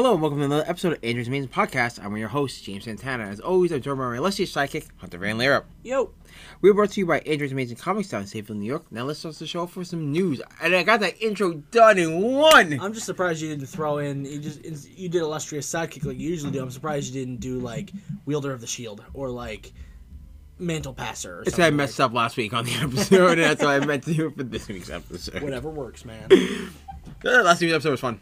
Hello and welcome to another episode of Andrew's Amazing Podcast. I'm your host, James Santana. As always, I'm joined by my illustrious sidekick, Hunter Van Leerup. Yo. We're brought to you by Andrew's Amazing Comics in Safeville, New York. Now let's start the show for some news. And I got that intro done in one! I'm just surprised you didn't throw in. You just you did illustrious sidekick like you usually do. I'm surprised you didn't do like wielder of the shield or like mantle passer. Or It's I messed up last week on the episode, and that's why I meant to do it for this week's episode. Whatever works, man. Last week's episode was fun.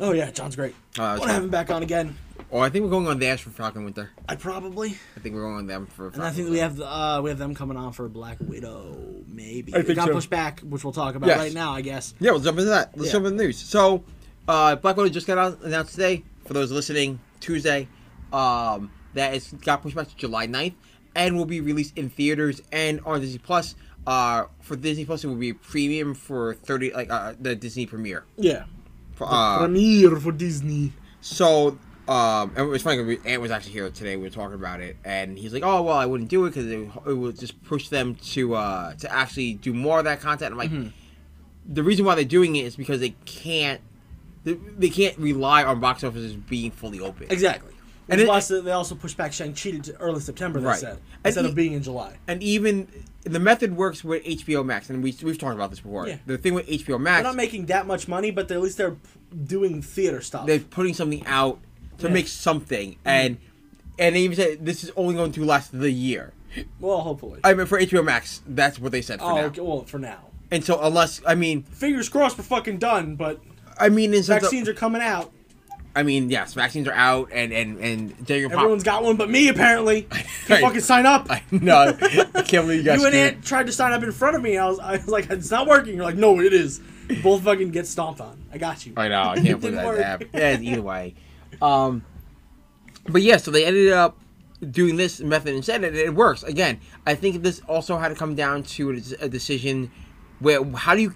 Oh yeah, John's great. That I want to have him back on again. Oh, I think we're going on Dash for Falcon Winter. I probably. I think we're going on them for And I think we have uh we have them coming on for Black Widow. Maybe. I think it got so. pushed back, which we'll talk about Yes. right now, I guess. Yeah, we'll jump into that. Let's Yeah. jump into the news. So, uh, Black Widow just got out, announced today. For those listening, Tuesday, um, that it's got pushed back to July 9th and will be released in theaters and on Disney Plus. Uh, for Disney Plus, it will be premium for 30, like uh, the Disney premiere. Yeah. For, uh, Premiere for Disney. so, um, and it was funny. 'cause we- Ant was actually here today. We were talking about it, and he's like, "Oh, well, I wouldn't do it because it, it would just push them to uh, to actually do more of that content." I'm like, Mm-hmm. the reason why they're doing it is because they can't they, they can't rely on box offices being fully open. Exactly. And it- plus, they also pushed back Shang-Chi to early September, they Right. said, instead of being in July. And even the method works with HBO Max, and we we've talked about this before. Yeah. The thing with HBO Max, They're not making that much money, but at least they're doing theater stuff. they're putting something out to Yeah. make something, and and they even said this is only going to last the year. well, hopefully. I mean, for HBO Max, that's what they said for oh, now. okay, well, for now. And so, unless I mean, Fingers crossed we're fucking done, but I mean, in sense of- vaccines are coming out. I mean, yes, vaccines are out, and and and Pop- Everyone's got one but me, apparently. I- Can't fucking sign up. I know. I can't believe you guys. you and it. Tried to sign up in front of me. I was, I was like, it's not working. You're like, no, it is. Both fucking get stomped on. I got you. I know. I can't believe that happened. Yeah, either way. Um, but yeah, so they ended up doing this method instead, and it works. Again, I think this also had to come down to a, a decision where how do you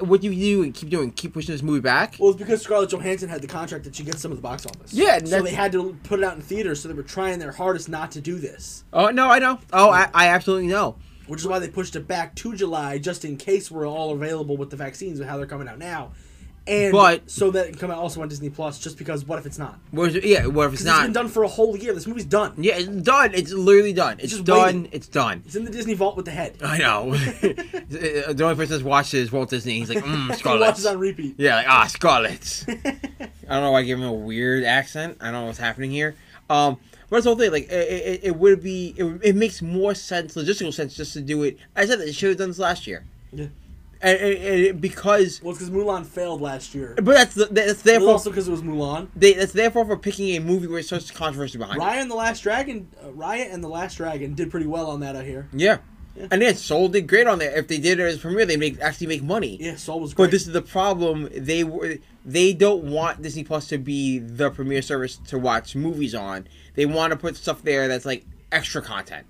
what do you do and keep doing keep pushing this movie back? Well, it's because Scarlett Johansson had the contract that she gets some of the box office. Yeah, so they had to put it out in theaters. So they were trying their hardest not to do this, Oh no, I know. Oh, I, I absolutely know. which is why they pushed it back to July, just in case we're all available with the vaccines and how they're coming out now, and But- so that it can come out also on Disney Plus. Just because, what if it's not? Where's yeah? What if it's Because it's not? been done for a whole year. This movie's done. Yeah, it's done. It's literally done. It's just done. waiting. It's done. It's in the Disney vault with the head. I know. the only person that's watched it is Walt Disney. He's like, mm, He watches on repeat. Yeah, like ah, Scarlet. I don't know why I gave him a weird accent. I don't know what's happening here. Um, but it's the whole thing. Like, it, it, it would be. It, it makes more sense, logistical sense, just to do it. I said that they should have done this last year, Yeah. And, and, and because. Well, it's because Mulan failed last year. But that's the, that's therefore also because it was Mulan. they, that's therefore for picking a movie where it's such controversy behind. it. And the Last Dragon, uh, Raya and the Last Dragon did pretty well on that. I hear. Yeah. Yeah. And then Soul did great on there. If they did it as premiere, they make actually make money. Yeah, Soul was great. But this is the problem. They were they don't want Disney Plus to be the premiere service to watch movies on. They want to put stuff there that's like extra content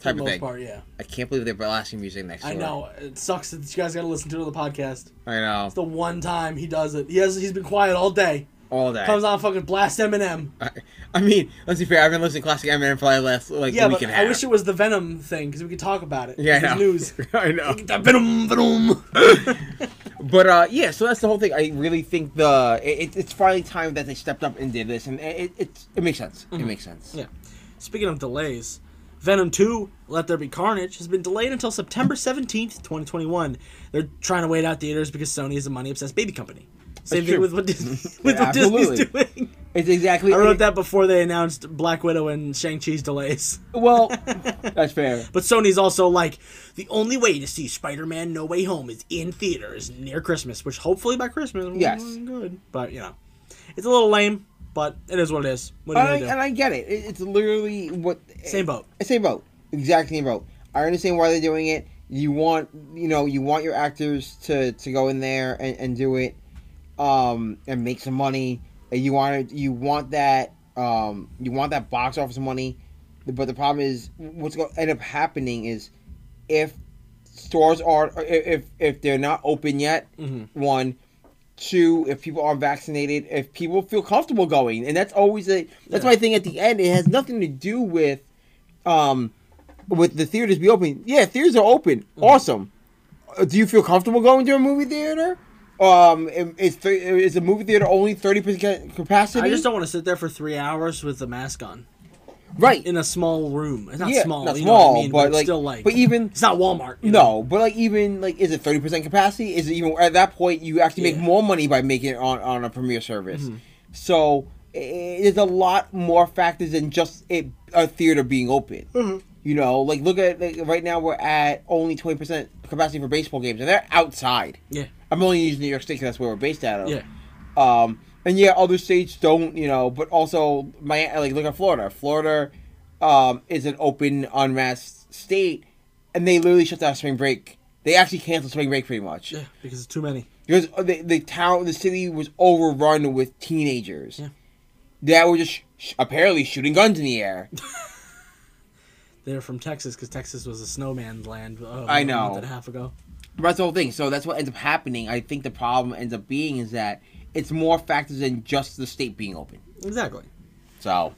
type of most thing. part, yeah. I can't believe they're blasting music next door. I know it sucks that you guys got to listen to it on the podcast. I know. It's the one time he does it. He has he's been quiet all day. All that. Comes on, fucking blast Eminem. I, I mean, let's be fair. I've been listening to classic Eminem for the last like Yeah, week and a I half. I wish it was the Venom thing because we could talk about it. yeah, I It's know. news. I know. That Venom, Venom. But uh, yeah, so that's the whole thing. I really think the it, it's finally time that they stepped up and did this, and it it, it makes sense. It makes sense. Mm-hmm. Yeah. Speaking of delays, Venom 2, Let There Be Carnage, has been delayed until September 17th, 2021. They're trying to wait out theaters because Sony is a money obsessed baby company. Same thing with what, Disney, with Yeah, what Disney's doing. It's exactly. I wrote that before they announced Black Widow and Shang-Chi's delays. Well, that's fair. But Sony's also like, the only way to see Spider-Man No Way Home is in theaters near Christmas, which hopefully by Christmas will Yes. be good. But, you know, it's a little lame, but it is what it is. What And I, and I get it. it. It's literally what? Same boat. Same boat. Exact same boat. I understand why they're doing it. You want you know you want your actors to to go in there and, and do it, um, and make some money. And you want it, you want that um you want that box office money. But the problem is what's going to end up happening is if stores are if if they're not open yet, Mhm. one. Two, if people are vaccinated, if people feel comfortable going, and that's always a that's Yeah. my thing at the end. It has nothing to do with, um, with the theaters be open. Yeah, theaters are open. Awesome. Uh, Do you feel comfortable going to a movie theater? Um, th- is the movie theater only thirty percent capacity? I just don't want to sit there for three hours with the mask on right. in a small room. It's not yeah, small, not you know what small, I mean? but, it's like, still like, but even it's not Walmart. you know? no, but like even like, is it thirty percent capacity? Is it even at that point you actually make more money by making it on on a premiere service? So i there's a lot more factors than just it a theater being open. You know, like look at like, right now we're at only twenty percent capacity for baseball games, and they're outside. Yeah, I'm only using New York State because that's where we're based out of. yeah. Um, and yeah, other states don't, you know, but also my like look at Florida. Florida um, is an open, unmasked state, and they literally shut down spring break. They actually canceled spring break pretty much Yeah, because it's too many. because the, the town, the city was overrun with teenagers Yeah. that were just sh- apparently shooting guns in the air. They're from Texas because Texas was a snowman's land. Uh, I A know. month and a half ago. But that's the whole thing. So that's what ends up happening. I think the problem ends up being is that it's more factors than just the state being open. Exactly. So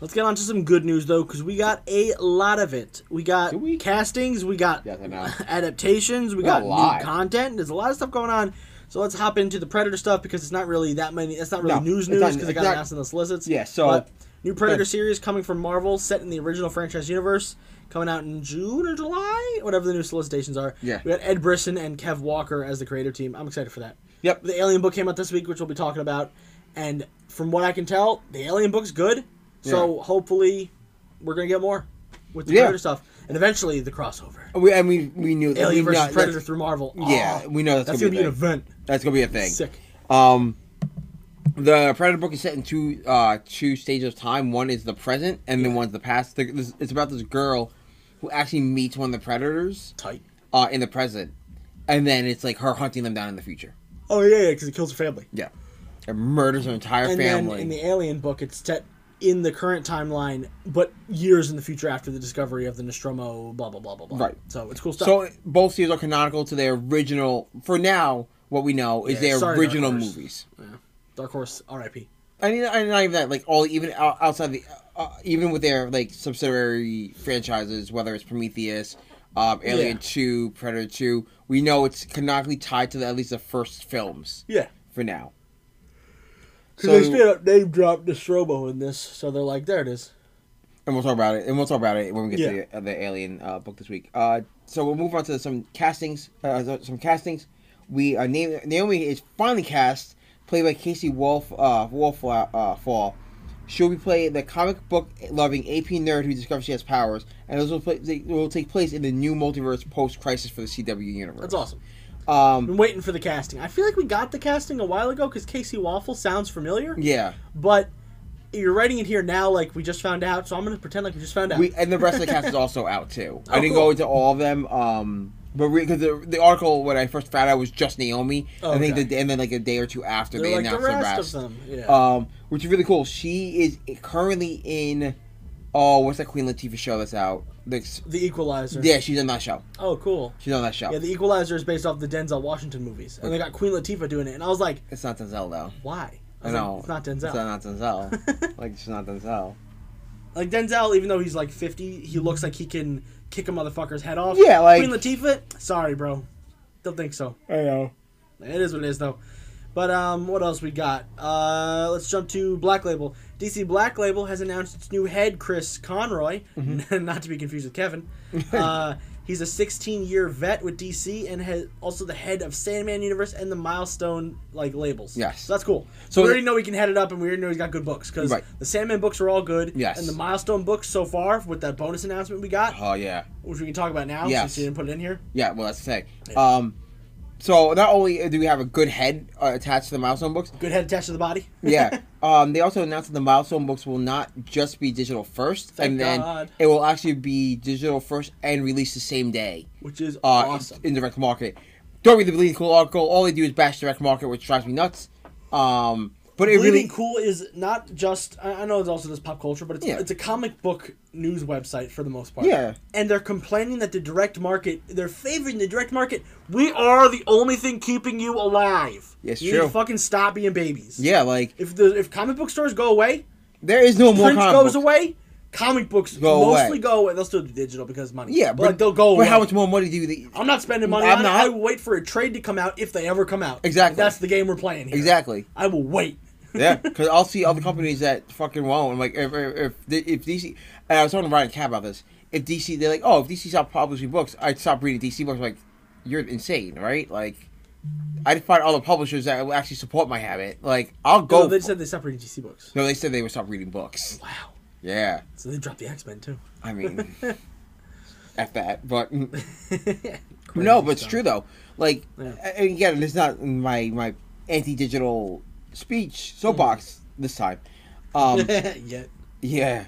Let's get on to some good news though, because we got a lot of it. We got we? castings, we got Yes, adaptations, we Got got new content. There's a lot of stuff going on. So let's hop into the Predator stuff because it's not really that many. It's not really No, news news because it got not- announced in the solicits. Yeah, so- But new Predator series coming from Marvel, set in the original franchise universe, coming out in June or July, whatever the new solicitations are. Yeah. We got Ed Brisson and Kev Walker as the creative team. I'm excited for that. Yep. The Alien book came out this week, which we'll be talking about, and from what I can tell, the Alien book's good. So hopefully, we're gonna get more with the Yeah. Predator stuff, and eventually the crossover. we and we we knew that Alien we versus know- Predator through Marvel. Yeah, we know that's, that's gonna, gonna be an a thing. event. That's gonna be a thing. Sick. Um, the Predator book is set in two uh two stages of time. One is the present, and then one's the past. The- this- It's about this girl who actually meets one of the predators Tight. uh in the present, and then it's like her hunting them down in the future. Oh yeah, yeah, because it kills her family. Yeah, it murders her entire And family. then in the Alien book, it's set in the current timeline, but years in the future after the discovery of the Nostromo. Blah blah blah blah blah. Right. So it's cool stuff. so both series are canonical to their original. For now, what we know is Yeah, their sorry, original Horse. movies. yeah. Dark Horse, R.I.P. I mean, I not even that. Like all, even outside the, uh, even with their like subsidiary franchises, whether it's Prometheus, um, Alien Yeah. Two, Predator Two, we know it's canonically tied to the, at least the first films Yeah. for now. Because they straight up name dropped Nostromo in this, so they're like, there it is. and we'll talk about it. And we'll talk about it when we get Yeah. to the, uh, the Alien uh, book this week. Uh, so we'll move on to some castings. Uh, some castings. We uh, Na- Naomi is finally cast, played by Casey Wolf. Uh, Wolf uh, Fall. She'll be playing the comic book loving AP nerd who discovers she has powers, and those will, play, they will take place in the new multiverse post crisis for the CW universe. That's awesome. Um, Been waiting for the casting. I feel like we got the casting a while ago because Casey Waffle sounds familiar, yeah, but you're writing it here now like we just found out, so I'm gonna pretend like we just found out. we and the rest of the cast is also out too. I Oh, didn't cool. go into all of them, um, but because the, the article when I first found out was just Naomi. I think Okay. the, and then like a day or two after They're they like the announced rest, the rest. of them. Yeah. um, which is really cool. She is currently in. Oh, what's that Queen Latifah show that's out? The, the Equalizer. yeah, she's in that show. Oh, cool. She's on that show. Yeah, The Equalizer is based off the Denzel Washington movies, and they got Queen Latifah doing it, and I was like, it's not Denzel though. why? I was know like, it's not Denzel. It's not Denzel. like it's not Denzel. Like Denzel, even though he's like 50, he looks like he can kick a motherfucker's head off. Yeah, like- Queen Latifah. Sorry, bro. Don't think so. I know. It is what it is, though. But um, what else we got? Uh, let's jump to Black Label. DC Black Label has announced its new head, Chris Conroy, Mm-hmm. not to be confused with Kevin. Uh, he's a 16-year vet with DC and has also the head of Sandman Universe and the Milestone like labels. Yes. so that's cool. So we already know he can head it up, and we already know he's got good books because Right. the Sandman books are all good. Yes. and the Milestone books so far with that bonus announcement we got, Oh yeah. which we can talk about now Yes. since you didn't put it in here. Yeah, well, that's the thing. Yeah. Um, so not only do we have a good head uh, attached to the milestone books, Good head attached to the body. yeah. um, they also announced that the milestone books will not just be digital first, Thank and then God. it will actually be digital first and released the same day which is uh, awesome. in, in direct market. Don't read the bleeding cool article. All they do is bash direct market, which drives me nuts. Um, but it Bleeding really, Cool is not just I I know it's also just pop culture, but it's Yeah. it's a comic book news website for the most part. Yeah. And they're complaining that the direct market they're favoring the direct market. We are the only thing keeping you alive. Yes, you true. need to fucking stop being babies. yeah, like If the if comic book stores go away, there is no more print comic goes books. away, comic books Go mostly away. go away. They'll still do digital because money. Yeah, but, like, they'll go But away. how much more money do you? I'm not spending money I'm on not. it. I will wait for a trade to come out if they ever come out. Exactly. That's the game we're playing here. Exactly. I will wait. Yeah, because I'll see other companies that fucking won't. I'm like, if if if, if DC, and I was talking to Ryan Cat about this. If DC, they're like, oh, if DC stopped publishing books, I'd stop reading DC books. I'm like, you're insane, right? Like, I'd find all the publishers that will actually support my habit. Like, I'll go. No, they said they stopped reading DC books. no, they said they would stop reading books. Wow. Yeah, So they dropped the X Men too. I mean, at that, but no, but it's true though. Like, Yeah. and again, it's not my my anti-digital speech soapbox this time. Um, Yet. Yeah.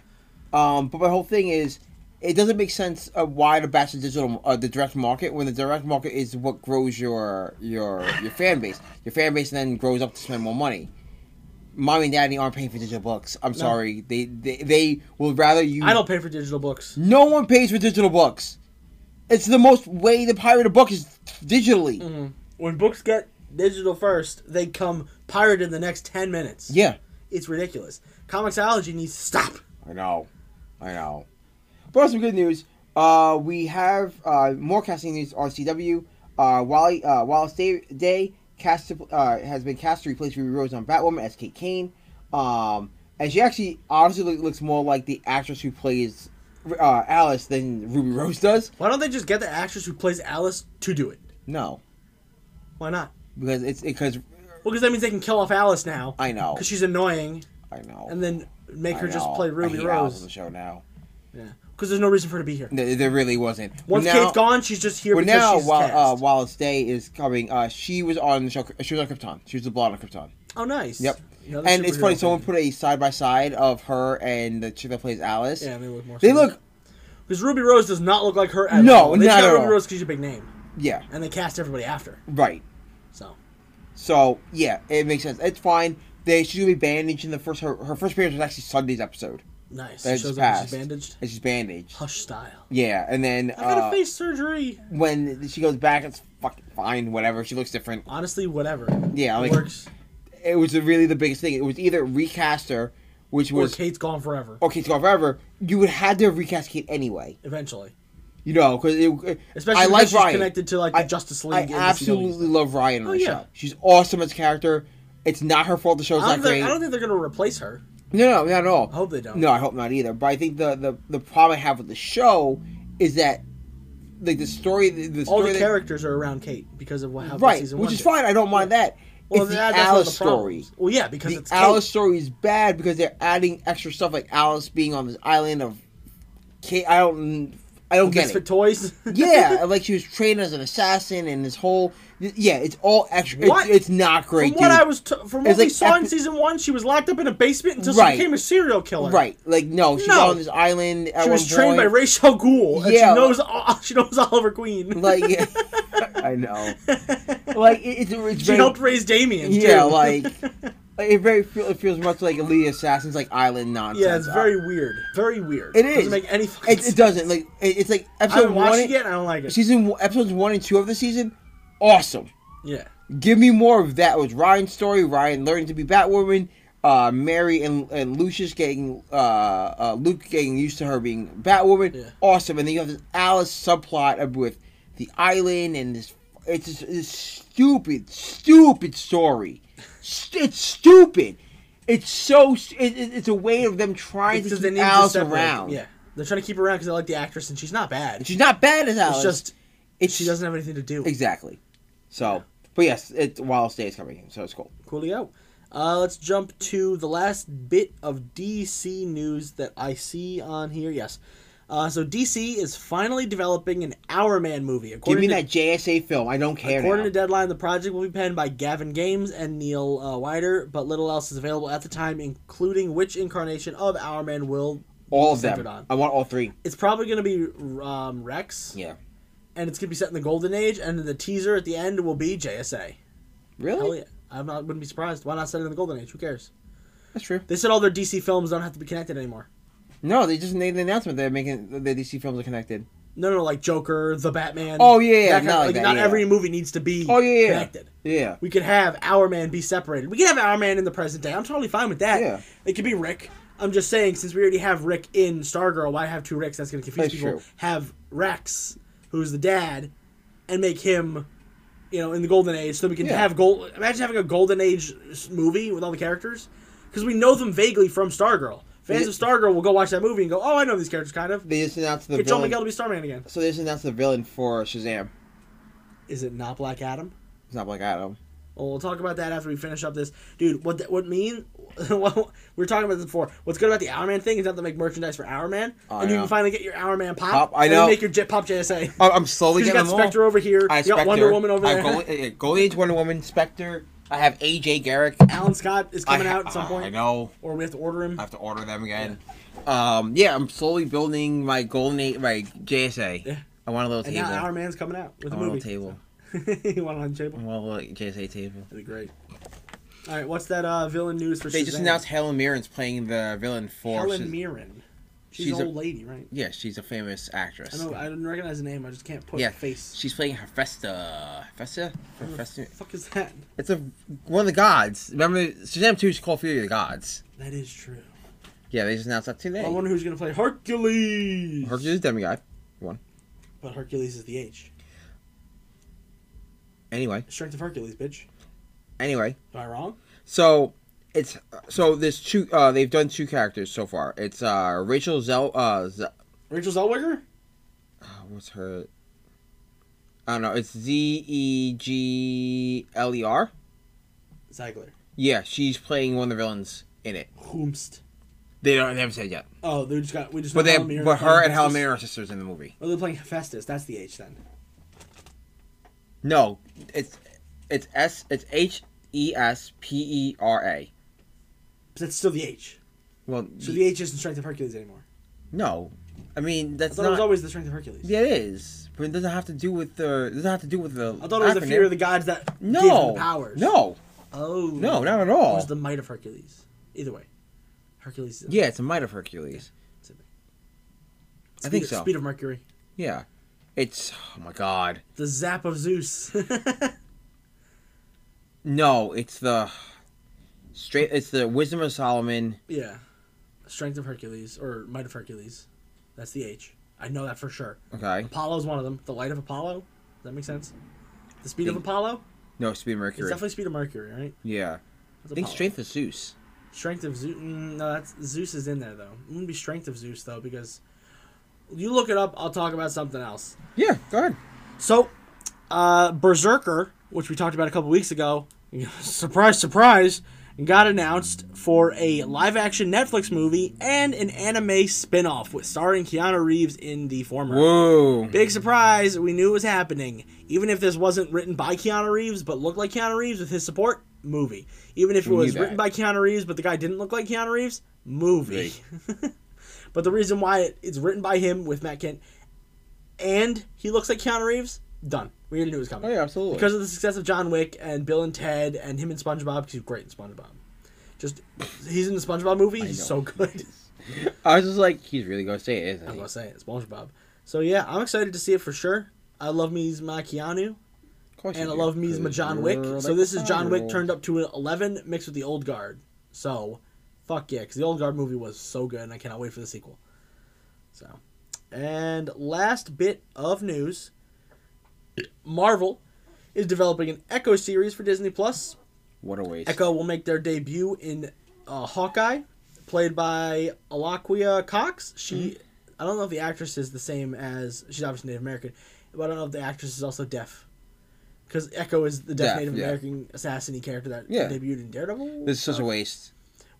Um, but my whole thing is, it doesn't make sense uh, why to bash the digital, uh, the direct market when the direct market is what grows your your your fan base. Your fan base then grows up to spend more money. Mommy and daddy aren't paying for digital books. I'm sorry. They, they they will rather you. I don't pay for digital books. No one pays for digital books. It's the most way to pirate a book is digitally. Mm-hmm. When books get digital first, they come pirated in the next ten minutes. Yeah, It's ridiculous. ComiXology needs to stop. I know, I know. But some good news. Uh, we have uh, more casting news on CW. Uh, Wally uh, Wallis Day, Day cast to, uh, has been cast to replace Ruby Rose on Batwoman as Kate Kane. Um, and she actually honestly looks more like the actress who plays uh, Alice than Ruby Rose does. Why don't they just get the actress who plays Alice to do it? No, Why not? Because it's because Well, because that means they can kill off Alice now. I know, Because she's annoying, I know, and then make I her just know. play I Ruby hate Alice on Rose. the show now. Yeah. Because there's no reason for her to be here. There, there really wasn't. Once now, Kate's gone, she's just here Well, because now she's while uh, cast. Wallis Day is coming, uh, she was on the show. She was on Krypton. She was the blonde on Krypton. oh, nice. Yep. Another and it's funny. superhero Someone put a side by side of her and the chick that plays Alice. Yeah, they look more. They similar. look, Because Ruby Rose does not look like her at No, all. They not got Ruby. Rose because she's a big name, yeah, and they cast everybody after. right. So So yeah, it makes sense. It's fine. They she's gonna be bandaged in the first. Her, her first appearance was actually Sunday's episode. nice. That It shows up she's bandaged. And she's bandaged. Hush style. Yeah, and then I got uh, a face surgery. when she goes back, it's fucking fine. Whatever. She looks different. Honestly, whatever. Yeah, it like works. it was really the biggest thing. It was either recast her, which Or was Kate's gone forever. okay, to go forever. You would have to recast Kate anyway. Eventually, You know, because it. especially I because like she's Ryan. connected to like the I- Justice League. I absolutely love Ryan on Oh, the yeah. show. She's awesome as a character. It's not her fault the show's not great. I don't think they're gonna replace her. No, no, not at all. I hope they don't. No, I hope not either. But I think the the, the problem I have with the show is that like the story, the, the All the that- characters are around Kate because of what happened right, season which is did. fine. I don't mind that. Well, it's that, not Alice the story. Well, yeah, because The it's Alice Kate. story is bad because they're adding extra stuff like Alice being on this island of Kate. I don't, I don't get it. for toys. yeah, like she was trained as an assassin and this whole. Yeah, it's all extra. It's, What? it's not great. From what. I was, t- from what It's we like saw in season one, she was locked up in a basement until Right. she became a serial killer. Right, like no, she's No. on this island. She was trained by point. Al Ghul, and Yeah. she knows all- she knows Oliver Queen. Like, I know. Like it, it's, it's she very, helped raise Damian. Yeah, too. like it very feel, it feels much like Elite Assassins, like island nonsense. yeah, it's very weird. Very weird. It Doesn't make any It, it doesn't like it, it's like I episode one, it and I don't like it. season episodes one and two of the season, awesome. yeah. Give me more of that. It was Ryan's story. Ryan learning to be Batwoman. Uh, Mary and, and Lucius getting uh, uh, Luke getting used to her being Batwoman. Yeah. Awesome. And then you have this Alice subplot of- with the island and this. It's just, this stupid, stupid story. It's stupid. It's so. It, it- it's a way of them trying It's to keep need to Alice around. Yeah, they're trying to keep her around because they like the actress, and she's not bad. She's not bad as Alice. It's just it's she doesn't have anything to do. exactly. So, but yes, it Wallis Day is coming, so it's cool. Coolio. Uh, let's jump to the last bit of DC news that I see on here. Yes. Uh, so DC is finally developing an Hourman movie. Give According me to, that JSA film. I don't care According now. to Deadline, the project will be penned by Gavin James and Neil uh, Widener, but little else is available at the time, including which incarnation of Hourman will all of centered them. on. I want all three. It's probably going to be um, Rex, Yeah. and it's going to be set in the Golden Age, and the teaser at the end will be JSA. Really? Hell yeah. I'm not, wouldn't be surprised. Why not set it in the Golden Age? Who cares? That's true. They said all their DC films don't have to be connected anymore. No, they just made an announcement they're making the DC films are connected. No, no, like Joker, The Batman. Oh, yeah, yeah, not of- like that, not yeah. every movie needs to be Oh, yeah, yeah. connected. Yeah. We could have Hourman be separated. We could have Hourman in the present day. I'm totally fine with that. Yeah. It could be Rick. I'm just saying, since we already have Rick in Stargirl, why have two Ricks? That's going to confuse That's people. true. Have Rex, who's the dad, and make him, you know, in the Golden Age, so we can Yeah. have gold. Imagine having a Golden Age movie with all the characters, because we know them vaguely from Stargirl. Fans of Stargirl will go watch that movie and go, "Oh, I know these characters kind of." They just announced the Get villain. Miguel to be Starman again. So they just announced the villain for Shazam. Is it not Black Adam? It's not Black Adam. Well, we'll talk about that after we finish up this, dude. What that, what mean? we were talking about this before. What's good about the Hourman thing is that they make merchandise for Hourman, Oh, and you can finally get your Hourman pop. Pop, I know. make your jet pop JSA. I'm slowly You getting got. Spectre over here. I you got Wonder Woman over I there. Gold Age Wonder Woman, Spectre. I have a Jay Garrick. Alan Scott is coming I out at some point, I know. or we have to order him. I have to order them again. Um, yeah, I'm slowly building my Golden Age, my JSA. Yeah. I want a little and table. now Hour Man's coming out with I a want a movie. little table. you want it on the table? I want a little JSA table. That'd be great. All right, what's that uh, villain news for today? They Shazam? just announced Helen Mirren's playing the villain for. Helen Shaz- Mirren. She's, She's an a- old lady, right? Yeah, she's a famous actress. I know. I didn't recognize the name. I just can't put Yeah, a face. She's playing Hephaestus. Hephaestus? What the Hephaestus? fuck is that? It's a one of the gods. Remember, Shazam 2 is called Fury of the Gods. That is true. Yeah, they just announced that today. I wonder who's gonna play Hercules. Hercules is a demigod. One. But Hercules is the H. Anyway, Strength of Hercules, bitch. anyway, Am I wrong? so it's so there's two. Uh, they've done two characters so far. It's uh Rachel Zell. Uh, Z- Rachel Zellweger? uh, what's her? I don't know. It's Z E G L E R. Zegler. Yeah, she's playing one of the villains in it. Whomst. They don't. They haven't said yet. Oh, they just got. We just. But they, Mirren but her and Helen. Mirren are sisters in the movie. Oh, they're playing Hephaestus. That's the H then. No, it's it's S. It's H E S P E R A. But that's still the H. Well, So the H isn't Strength of Hercules anymore. no, I mean I that's thought it was always the Strength of Hercules. Yeah, it is, but it doesn't have to do with the. It doesn't have to do with the. I thought it was the acronym. fear of the gods that gave them No the powers. No, Oh. no, not at all. It was the might of Hercules. Either way. Hercules is Yeah, it's a might of Hercules. I think so. Speed of Mercury. Yeah, it's. Oh my God. The zap of Zeus. No, it's the. Straight. It's the wisdom of Solomon. yeah. Strength of Hercules or might of Hercules. That's the H. I know that for sure. Okay. Apollo's one of them. The light of Apollo. Does that make sense? The speed of Apollo? No, speed of Mercury. It's definitely speed of Mercury, right? Yeah. That's I think Apollo. strength of Zeus. Strength of Zeus. Mm, no, that's Zeus is in there though. It wouldn't be Strength of Zeus though because you look it up. I'll talk about something else. Yeah. Go ahead. So, uh, BRZRKR, which we talked about a couple weeks ago, surprise, surprise, got announced for a live-action Netflix movie and an anime spin-off with starring Keanu Reeves in the former. Whoa. Big surprise! We knew it was happening. Even if this wasn't written by Keanu Reeves, but looked like Keanu Reeves with his support, movie. Even if it was written by Keanu Reeves, but the guy didn't look like Keanu Reeves, movie. but the reason why it's written by him with Matt Kindt, and he looks like Keanu Reeves, done. We already knew it was coming Oh yeah, absolutely. because of the success of John Wick and Bill and Ted and him in SpongeBob. 'cause He's great in SpongeBob. Just he's in the SpongeBob movie. He's so good. I was just like, he's really gonna say it, isn't I'm he? gonna say it, SpongeBob. So yeah, I'm excited to see it for sure. I love me's my Keanu, and I do, love me's my John Wick. So this is John Wick turned up to an 11 mixed with the Old Guard. So, fuck yeah, because the Old Guard movie was so good, and I cannot wait for the sequel. So, and last bit of news: Marvel is developing an Echo series for Disney Plus. What a waste. Echo will make their debut in uh, Hawkeye, played by Alaqua Cox. She, I don't know if the actress is the same as she's obviously Native American, but I don't know if the actress is also deaf. Because Echo is the deaf Deaf, Native yeah. American assassin character that Yeah. debuted in Daredevil. This is such a waste.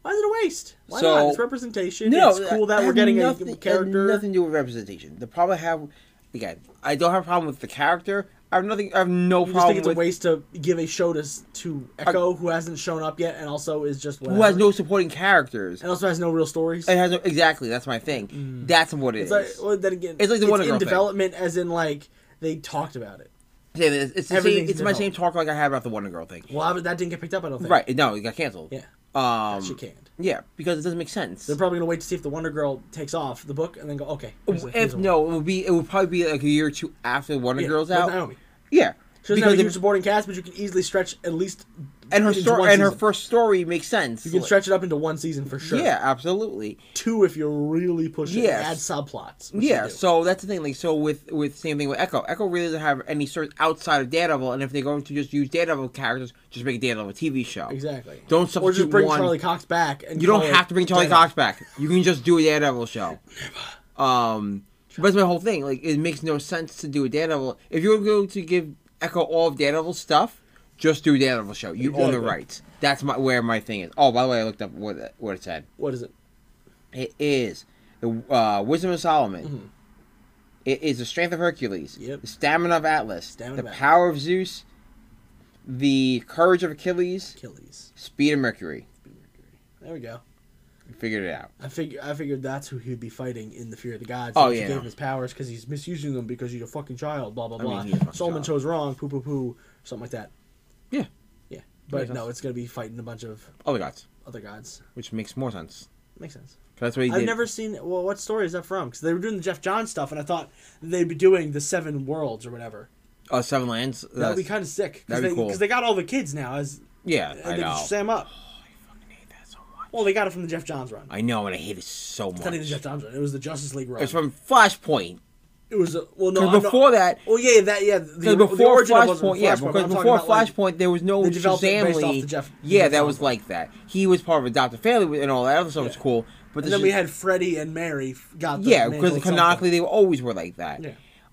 Why is it a waste? Why So- not? It's representation. No, it's cool that we're getting nothing, a character. nothing to do with representation. The problem I have, again, I don't have a problem with the character. I have nothing. I have no You just problem think it's a waste to give a show to to Echo, who hasn't shown up yet, and also is just whatever. who has no supporting characters. and also has no real stories. It has no, exactly. That's my thing. Mm. That's what it It's is. like, well, then again, It's like the Wonder in Girl thing. development, as in like they talked about it. Yeah, it's, it's same, it's my same talk like I had about the Wonder Girl thing. Well, that didn't get picked up. I don't think. Right? No, it got canceled. Yeah. Um. She can't. Yeah, because it doesn't make sense. They're probably gonna wait to see if the Wonder Girl takes off the book, and then go, okay. here's a- here's if a- no, it would be. It would probably be like a year or two after Wonder yeah, Girls with out. Naomi. Yeah, She doesn't have a because huge supporting cast, but you can easily stretch at least and her story and her first story makes sense. You can stretch it up into one season for sure. Yeah, absolutely. Two if you're really push it. Yes. Add subplots. Yeah, so that's the thing. Like, so with with same thing with Echo. Echo really doesn't have any sort outside of Daredevil, and if they're going to just use Daredevil characters, just make a Daredevil TV show. exactly. Don't substitute Or just bring one. Charlie Cox back. And You don't have to bring Charlie Daredevil. Cox back. You can just do a Daredevil show. Um, but that's my whole thing. Like, it makes no sense to do a Daredevil. If you're going to give Echo all of Daredevil stuff, just do a Daredevil show. You own the Exactly. rights. That's my where my thing is. Oh, by the way, I looked up what it, what it said. What is it? It is the uh, wisdom of Solomon. Mhm. It is the strength of Hercules. Yep. The stamina of Atlas. Stamina the of power of Zeus. The courage of Achilles. Achilles. Speed of Mercury. There we go. We figured it out. I figure I figured that's who he'd be fighting in the Fear of the Gods. Oh, He yeah, gave no. him his powers because he's misusing them because he's a fucking child. Blah blah I mean, blah. he a fucking Solomon child. chose wrong. Poo poo poo. Something like that. Yeah. Yeah. But Makes no, sense. it's gonna be fighting a bunch of Oh my gods. other gods. Which makes more sense. Makes sense. 'Cause That's what he I've did. never seen. Well, what story is that from? Because they were doing the Geoff Johns stuff, and I thought they'd be doing the Seven Worlds or whatever. Oh, Seven Lands. That'd be kind of sick. Because that'd be they, cool. 'cause they got all the kids now as Yeah, and I they know. just Sam up. Oh, I fucking hate that so much. Well, they got it from the Geoff Johns run. I know, and I hate it so It's not even the much. Geoff Johns run. It was the Justice League run. It's from Flashpoint. It was a, well, no, I'm not- before that, Well, yeah, that yeah. The, because the before Flashpoint, yeah, Flashpoint, because before about, like, Flashpoint, there was no they Shazam based off League. the Jeff- yeah, Jeff that was like that. He was part of Adopted Family and all that other stuff was cool. But And the then we had Freddie and Mary got the yeah, because canonically they always were like that. Yeah.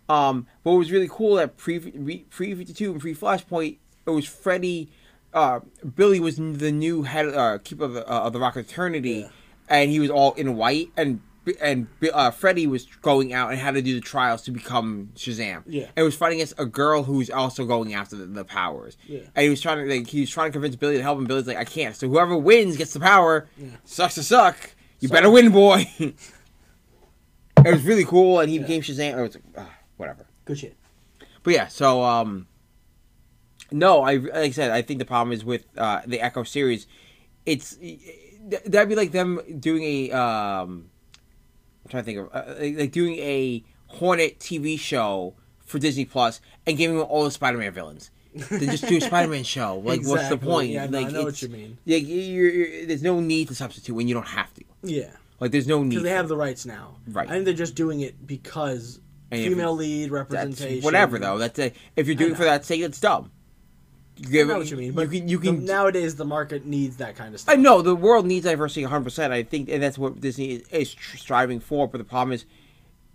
Um, what was really cool at pre pre fifty two and pre Flashpoint, it was Freddie. Uh, Billy was the new head uh, keeper of the, uh, of the Rock Eternity, Yeah. and he was all in white. And and uh, Freddie was going out and had to do the trials to become Shazam. Yeah. and was fighting against a girl who's also going after the, the powers. Yeah. and he was trying to like he was trying to convince Billy to help him. Billy's like, I can't. So whoever wins gets the power. Yeah. Sucks to suck. You Sorry. better win, boy. it was really cool, and he Yeah. became Shazam. It was like, uh, whatever. Good shit. But yeah, so um, no, I like I said, I think the problem is with uh, the Echo series. It's that'd be like them doing a um, I'm trying to think of uh, like like doing a Hornet TV show for Disney Plus and giving them all the Spider-Man villains. They just do a Spider-Man show. Like, what's the point? Yeah, like, I know what you mean. Yeah, you're, you're, there's no need to substitute when you don't have to. Yeah, Like, there's no need. because they have the rights now. Right. I think they're just doing it because And female lead representation. whatever though. That's a, if you're doing it for that sake, it's dumb. You I give know it- what you mean, but You can. You the- can. nowadays the market needs that kind of stuff. I know the world needs diversity 100. percent I think, and that's what Disney is, is striving for. But the problem is,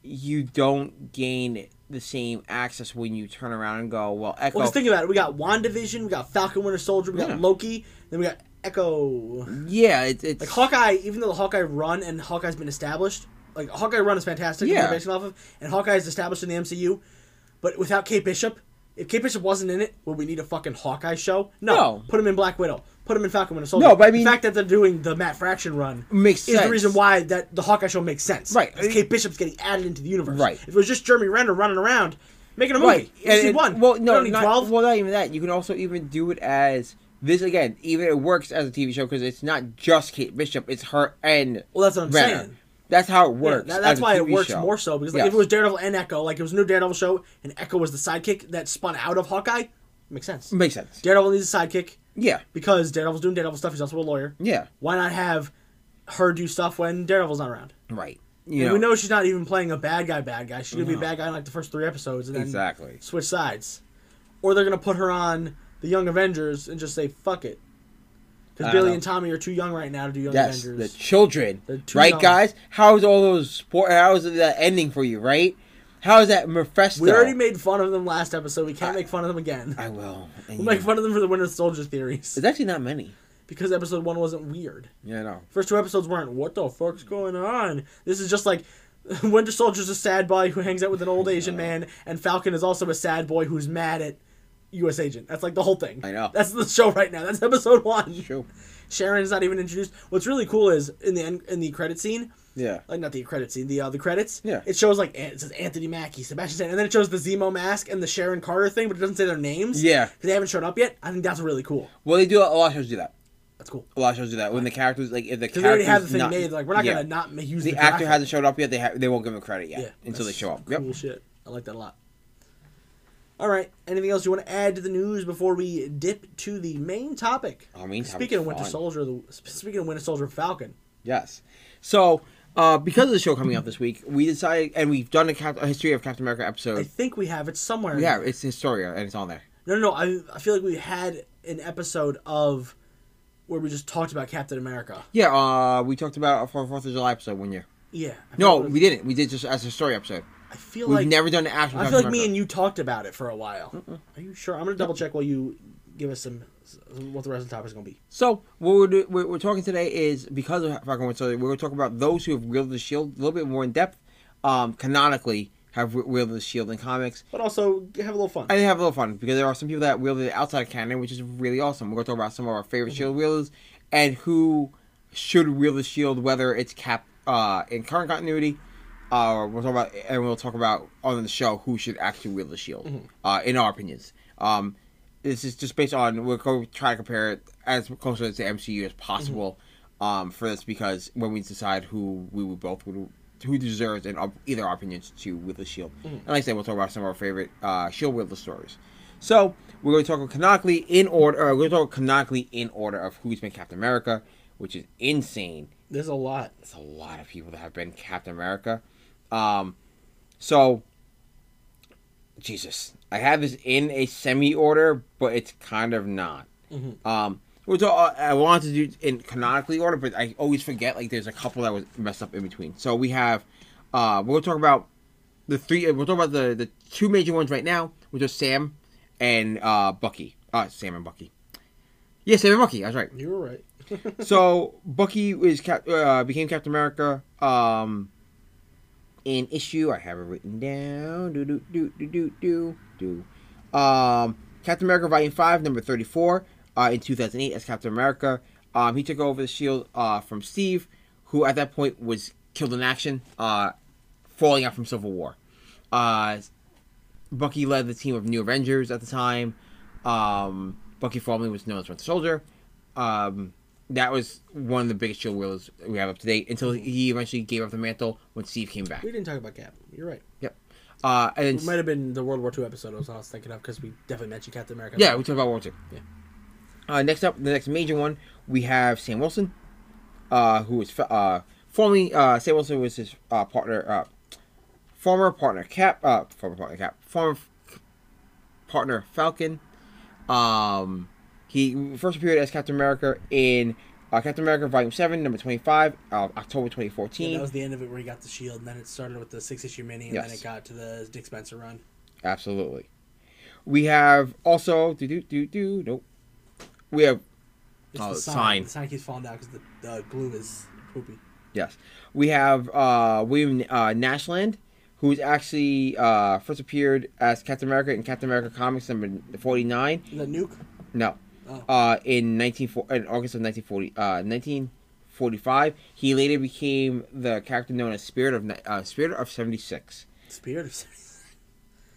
you don't gain the same access when you turn around and go, "Well, Echo." Well, just think about it. We got WandaVision, we got Falcon Winter Soldier, we got Yeah. Loki, then we got Echo. yeah, it's it's Like Hawkeye, even though the Hawkeye run and Hawkeye's been established, like Hawkeye run is fantastic. Yeah. Yeah. Based off of, and Hawkeye is established in the MCU, but without Kate Bishop, if Kate Bishop wasn't in it, would we need a fucking Hawkeye show? No. No. Put him in Black Widow. Put him in Falcon Winter Soldier. No, but I mean- the fact that they're doing the Matt Fraction run makes is sense. the reason why that the Hawkeye show makes sense. Right. Because Kate Bishop's getting added into the universe. Right. If it was just Jeremy Renner running around making a movie, Right. you need and- one. Well, no, not, 12. well, not even that. You can also even do it as this again. Even it works as a TV show because it's not just Kate Bishop; it's her and Well, that's what I'm Renner. saying. That's how it Yeah, works. that- that's why it works show. more so because like, Yes. if it was Daredevil and Echo, like it was a new Daredevil show and Echo was the sidekick that spun out of Hawkeye, makes sense. makes sense. Daredevil needs a sidekick Yeah, because Daredevil's doing Daredevil stuff. He's also a lawyer. yeah, Why not have her do stuff when Daredevil's not around? right. You and know, we know she's not even playing a bad guy. Bad guy. She's gonna be a bad guy in like the first three episodes and then exactly. switch sides, or they're gonna put her on the Young Avengers and just say fuck it. Because Billy know. and Tommy are too young right now to do Young Yes, Avengers. the children, right, young. guys? How's all those sport? How's that ending for you, right? How is that Mephisto? we already made fun of them last episode. We can't I- make fun of them again. I will. And We'll make fun of them for the Winter Soldier theories It's actually not many. because episode one wasn't weird. Yeah, no. First two episodes weren't. What the fuck's going on? This is just like Winter Soldier's a sad boy who hangs out with an old Asian man, and Falcon is also a sad boy who's mad at U.S. Agent. That's like the whole thing. I know. That's the show right now. That's episode one. True. Sharon's not even introduced. What's really cool is in the end, in the credit scene, Yeah. like not the credit scene, the uh, the credits. Yeah. It shows like it says Anthony Mackie, Sebastian Stan, and then it shows the Zemo mask and the Sharon Carter thing, but it doesn't say their names. Yeah. because they haven't shown up yet. I think that's really cool. Well, they do a lot of shows do that. That's cool. A lot of shows do that when the characters like if the Because they already have the thing not- made. Like we're not yeah. gonna not use the, the, actor graphic. hasn't showed up yet. They ha- they won't give him credit yet Yeah, until they show up. Cool Yep. shit. I like that a lot. All right. Anything else you want to add to the news before we dip to the main topic? I mean, Speaking of Winter Soldier, the speaking of Winter Soldier Falcon. Yes. So, uh, because of the show coming out this week, we decided, and we've done a, Cap- a history of Captain America episode. I think we have it somewhere. Yeah, it's Historia, and it's on there. No, no, no. I, I feel like we had an episode of where we just talked about Captain America. Yeah, uh, we talked about our Fourth of July episode one year. Yeah. I No, we didn't. We did just as a story episode. I feel like We've like never done an actual. I feel like me and you talked about it for a while. Are you sure? I'm gonna double check while you give us some what the rest of the topic is gonna be. So what we're, do- we're, we're talking today is because of Falcon Winter Soldier, we're going to talk about those who have wielded the shield a little bit more in depth. Um, canonically, have wielded the shield in comics. But also have a little fun. I think have a little fun because there are some people that wielded it outside of canon, which is really awesome. We're going to talk about some of our favorite shield wielders and who should wield the shield, whether it's Cap uh, in current continuity. Uh, we'll talk about, and we'll talk about on the show who should actually wield the shield, uh, in our opinions. Um, this is just based on we're going to try to compare it as close to the MCU as possible um, for this because when we decide who we would both would who deserves in our- either our opinions to wield the shield, and like I said, we'll talk about some of our favorite uh, shield wielder stories. So we're going to talk canonically in order. We're going to talk canonically in order of who's been Captain America, which is insane. There's a lot. There's a lot of people that have been Captain America. Um, so, Jesus, I have this in a semi order, but it's kind of not. Mhm. Um, we're I wanted to do in canonically order, but I always forget. Like, there's a couple that was messed up in between. So we have. Uh, we're gonna talk about the three. We're talking about the the two major ones right now, which are Sam and uh, Bucky. Uh, Sam and Bucky. Yeah, Sam and Bucky. That's right You were right. so Bucky is cap- uh, became Captain America. Um, in issue, I have it written down. Do do do do do do do. Um, Captain America Volume Five, number thirty four. Uh, in two thousand eight, as Captain America, um, he took over the shield uh, from Steve, who at that point was killed in action, uh, falling out from Civil War. Uh, Bucky led the team of New Avengers at the time. Um, Bucky formerly was known as Winter Soldier. Um, that was one of the biggest shield wielders we have up to date until he eventually gave up the mantle when Steve came back. we didn't talk about Cap. You're right. Yep. Uh, and It might have been the World War II episode I was, I was thinking of because we definitely mentioned Captain America. yeah, we talked about World War Two. Yeah. Uh, next up, the next major one, we have Sam Wilson, uh, who was uh, formerly uh, Sam Wilson was his uh, partner, uh, former partner Cap, uh, former partner Cap, former partner Falcon. Um, he first appeared as Captain America in uh, Captain America Volume Seven, Number Twenty Five, uh, October 2014. Yeah, that was the end of it where he got the shield, and then it started with the six issue mini, and then it got to the Nick Spencer run. Absolutely. We have also do do do do nope. We have It's Oh, the sign. sign. The sign keeps falling down because the uh, glue is poopy. yes. We have uh William uh, Naslund, who's actually uh first appeared as Captain America in Captain America Comics number forty nine. The Nuke? No. Oh. Uh in nineteen four in August of nineteen forty uh nineteen forty five. He later became the character known as Spirit of uh, Spirit of seventy six. Spirit of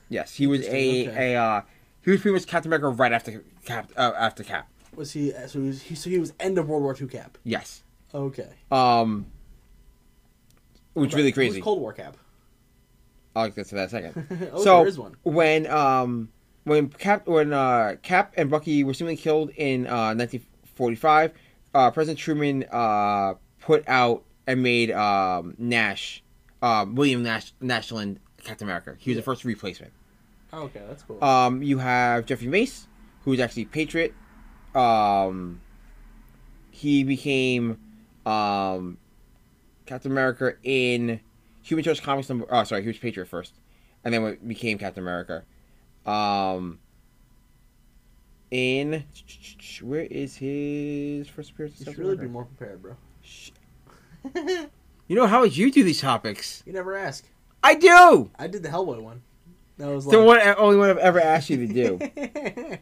Yes, he was a okay. a uh he was pretty much Captain America right after Cap uh, after Cap. Was he? So he was. He, so he was end of World War II Cap. Yes. Okay. Um, which really crazy. Cold War Cap. I'll get to that in a second. oh, so there is one. when um when Cap when uh Cap and Bucky were seemingly killed in uh 1945, uh President Truman uh put out and made um Nash, um William Nash Naslund Captain America. He was Yeah. the first replacement. Oh, okay, that's cool. Um, you have Jeffrey Mace, who's actually Patriot. Um, he became um, Captain America in Human Torch Comics number. Oh, sorry, he was Patriot first, and then became Captain America. Um, in where is his first appearance? you should really be more prepared, bro. You know how would you do these topics? You never ask. I do. I did the Hellboy one. That was The like. one, only one I've ever asked you to do.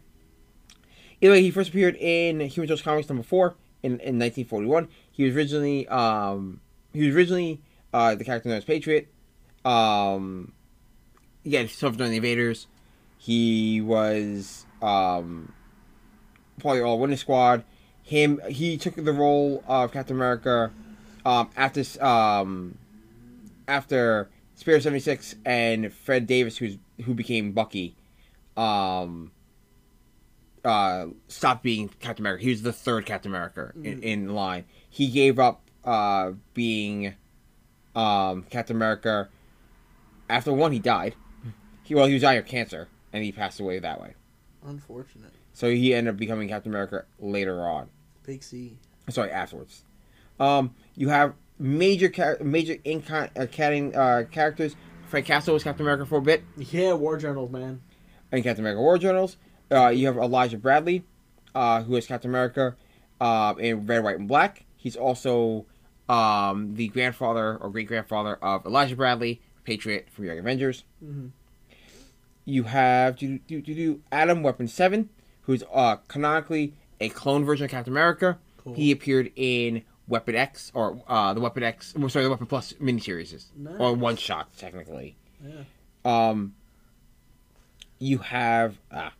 Either way, he first appeared in Human Torch Comics number four in, in 1941. He was originally um, he was originally uh, the character known as Patriot. Um, yeah, he served during the Invaders. He was um, part of All Winners Squad. Him he took the role of Captain America um, after um, after Spirit seventy six and Fred Davis, who's who became Bucky. um, uh, stopped being Captain America. He was the third Captain America in, Mhm. in line. He gave up uh, being um, Captain America. After one, he died. He well, he was dying of cancer, and he passed away that way. Unfortunate. So he ended up becoming Captain America later on. Big C. Sorry, afterwards. Um, you have major char- major in uh, catting, uh, characters. Frank Castle was Captain America for a bit Yeah, War Journals, man. in Captain America War Journals. Uh, you have Elijah Bradley, uh, who is Captain America um, in Red, White, and Black. He's also um, the grandfather or great grandfather of Elijah Bradley, Patriot from Young Avengers. Mm-hmm. You have do, do, do, do Adam Weapon Seven, who's uh, canonically a clone version of Captain America. Cool. He appeared in Weapon X or uh, the Weapon X, well, sorry, the Weapon Plus miniseries Nice. or one shot technically. Yeah. Um, you have ah.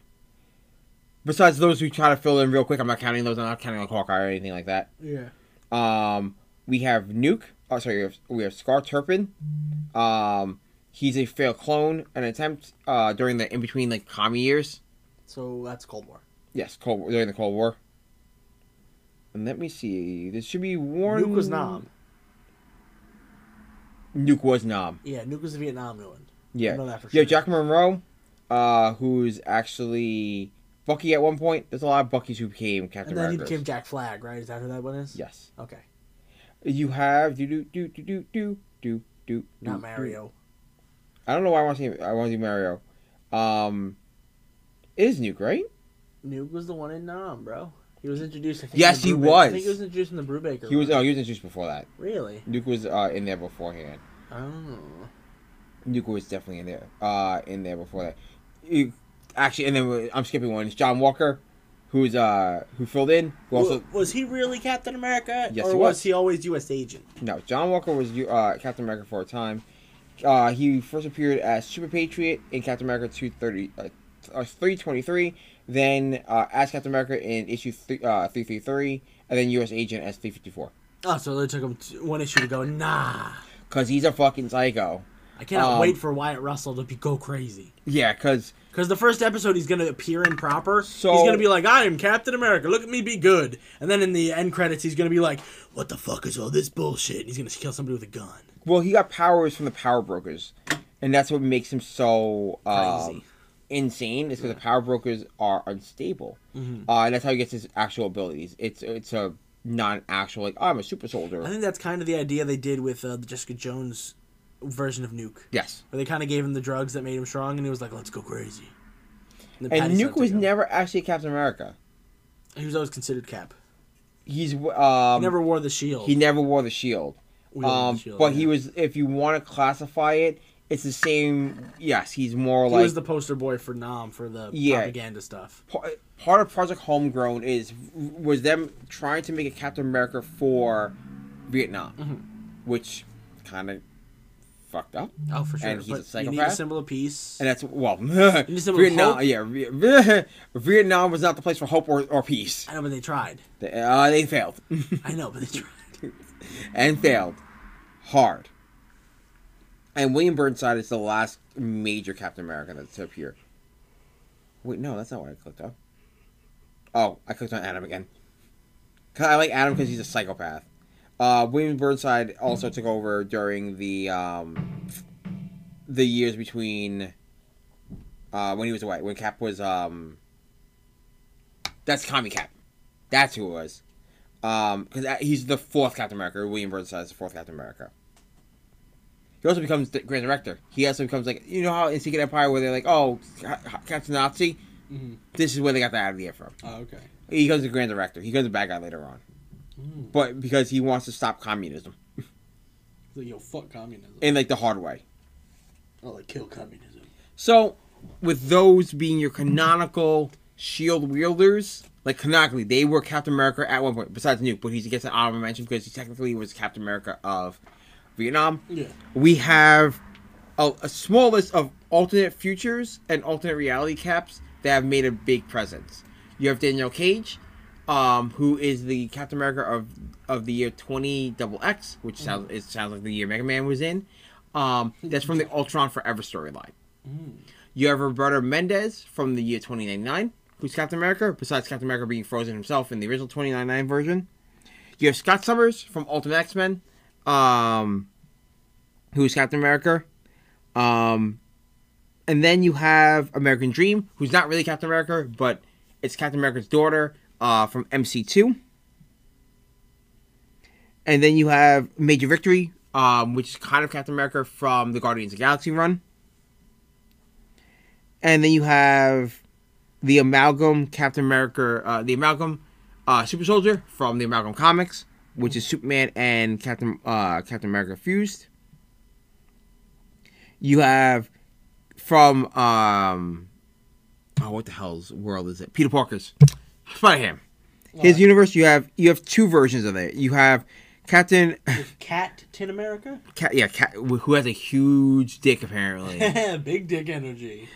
Besides those who try to fill in real quick, I'm not counting those. I'm not counting like Hawkeye or anything like that. Yeah. Um, we have Nuke. Oh, sorry, we have, we have Scar Turpin. Um, he's a failed clone, an attempt uh, during the in between like commie years. So that's Cold War. Yes, Cold War, during the Cold War. And let me see. This should be one. Nuke was Nam. Nuke was Nam. Yeah, Nuke was the Vietnam villain. Yeah. I know that for Yeah, sure. Jack Monroe, uh, who's actually Bucky at one point. There's a lot of Bucky's who became Captain America. And then he became Jack Flag, right? Is that who that one is? Yes. Okay. You have do do do do do do do do. Not do. Mario. I don't know why I want to see. I want to do Mario. Um, it is Nuke, right? Nuke was the one in Nam, bro. He was introduced. I think, Yes, in he was. I think he was introduced in the Brubaker. He was. run. Oh, he was introduced before that. really? Nuke was uh, in there beforehand. Oh. Nuke was definitely in there. Uh, in there before that. You- actually, and then I'm skipping one. It's John Walker, who's uh who filled in. Who also was he really Captain America? Yes, or he was. was. he always U.S. agent? No, John Walker was uh, Captain America for a time. Uh, he first appeared as Super Patriot in Captain America 230, uh, uh, 323, then uh, as Captain America in issue th- uh, 333, and then U.S. Agent as 354. Oh, so they took him one issue to go. Nah, Because he's a fucking psycho. I cannot Um, wait for Wyatt Russell to be go crazy. Yeah, because Because the first episode he's gonna appear in proper. So- he's gonna be like, "I am Captain America. Look at me, be good." And then in the end credits, he's gonna be like, "What the fuck is all this bullshit?" And he's gonna kill somebody with a gun. Well, he got powers from the Power Brokers, and that's what makes him so um, Crazy. insane. Is because the Power Brokers are unstable, Mhm. uh, and that's how he gets his actual abilities. It's it's a non-actual like I'm a super soldier. I think that's kind of the idea they did with uh, the Jessica Jones version of Nuke, yes. where they kind of gave him the drugs that made him strong, and he was like, "Let's go crazy." then And Nuke was never actually Captain America. He was always considered Cap. He's He um never wore the shield. he never wore the shield. Um, shield, but yeah. he was if you want to classify it, it's the same. Yes, he's more He like He was the poster boy for Nam for the Yeah. propaganda stuff. pa- part of Project Homegrown is was them trying to make a Captain America for Vietnam, Mhm. which kind of fucked up. Oh, for sure. And he's a but you need a symbol of peace. And that's well, Vietnam. Yeah, Vietnam was not the place for hope or, or peace. I know, but they tried. They, uh, they failed. I know, but they tried. And failed hard. And William Burnside is the last major Captain America that's to appear. Wait, no, that's not what I clicked on. Oh, I clicked on Adam again. I like Adam because he's a psychopath. Uh, William Burnside also took over during the um, the years between uh, when he was away, when Cap was um, that's Commie Cap. That's who it was. Um, because he's the fourth Captain America. William Burnside is the fourth Captain America. He also becomes the Grand Director. He also becomes like you know how in Secret Empire where they're like, oh, Ca- Ca- Captain Nazi. Mhm. This is where they got that idea from. Oh, okay. He becomes the Grand Director. He becomes a bad guy later on, Mm. but because he wants to stop communism Like, yo, fuck communism. in like the hard way. oh, like, kill communism. So, with those being your canonical shield wielders, like canonically, they were Captain America at one point. Besides Nuke, but he gets an honorable mention because he technically was Captain America of Vietnam. Yeah. we have a, a small list of alternate futures and alternate reality caps that have made a big presence. You have Daniel Cage, um, who is the Captain America of of the year twenty double X, which sounds it sounds like the year Mega Man was in. Um, that's from the Ultron Forever storyline. Mm. You have Roberto Mendez from the year 2099, who's Captain America, besides Captain America being frozen himself in the original 2099 version. You have Scott Summers from Ultimate X Men, um, who's Captain America. Um, and then you have American Dream, who's not really Captain America, but it's Captain America's daughter uh, from MC2. And then you have Major Victory, um, which is kind of Captain America from the Guardians of the Galaxy run. And then you have the Amalgam Captain America, uh, the Amalgam uh, Super Soldier from the Amalgam Comics, which is Superman and Captain uh, Captain America fused. You have from um, oh, what the hell's world is it? Peter Parker's Spider Ham. His universe, you have you have two versions of it. You have Captain Cat Tin America? Cat, yeah, Cat, who has a huge dick apparently. Big dick energy.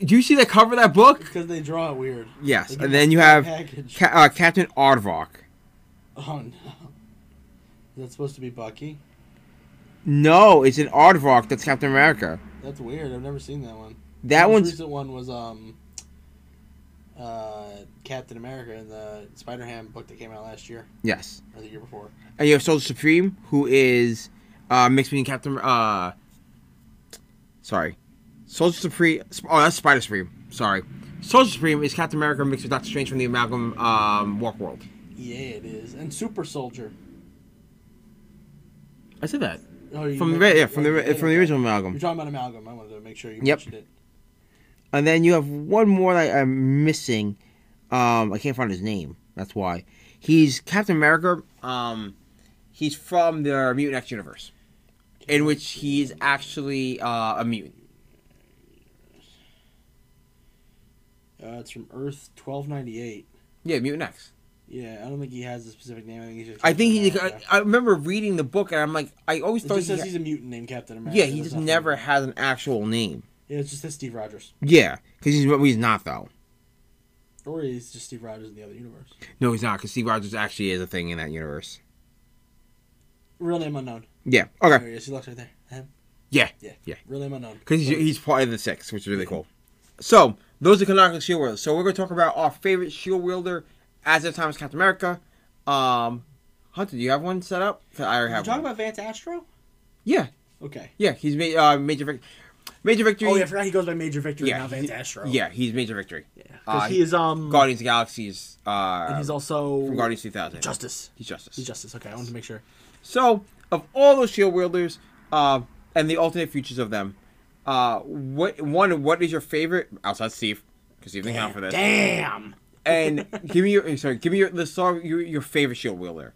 Do you see the cover of that book? Because they draw it weird. Yes, and then you have. Ca- uh, Captain Aardvark. Oh no. Is that supposed to be Bucky? No, it's an Aardvark that's Captain America. That's weird. I've never seen that one. That one the one's recent one was um uh Captain America in the Spider Ham book that came out last year yes, or the year before. and you have Soldier Supreme, who is uh, mixed between Captain. Uh, sorry, Soldier Supreme. Oh, that's Spider Supreme. Sorry, Soldier Supreme is Captain America mixed with Doctor Strange from the Amalgam um, Warp World. Yeah, it is. And Super Soldier. I said that Oh, you from the yeah from the from the original You're Amalgam. talking about Amalgam. I wanted to make sure you Yep. mentioned it. And then you have one more that I'm missing. Um, I can't find his name. That's why he's Captain America. Um, he's from the Mutant X universe, in which he's actually uh, a mutant. Uh, it's from Earth 1298. Yeah, Mutant X. Yeah, I don't think he has a specific name. I think he's just. I think he. I, I remember reading the book, and I'm like, I always It thought he. says he's a mutant named Captain America. yeah, he just never has an actual name. Yeah, it's just says Steve Rogers, Yeah, because he's he's not though. or he's just Steve Rogers in the other universe. No, he's not. Because Steve Rogers actually is a thing in that universe. Real name unknown. Yeah. Okay. There he is. He looks right there. Him. Yeah. Yeah. Yeah. Real name unknown. Because he's, he's part of the six, which is really cool. So, those are canonical shield wielders. So, we're going to talk about our favorite shield wielder as of time as Captain America. Um, Hunter, do you have one set up? I already have. you talking about Vance Astro? Yeah, Okay. yeah, he's made uh, major victory. Major victory. Oh yeah, I forgot he goes by Major Victory, Yeah, not Vance Astro. Yeah, he's major victory. Yeah. Because Uh, he is um. Guardians of the Galaxy's. Uh, and he's also from Guardians 2000. Justice. He's Justice. He's Justice. Okay, I wanted to make sure. So, of all those shield wielders, uh, and the alternate futures of them, uh, what one? What is your favorite outside Steve? Because Steve didn't count for this. Damn. And give me your sorry, give me your the song your your favorite shield wielder.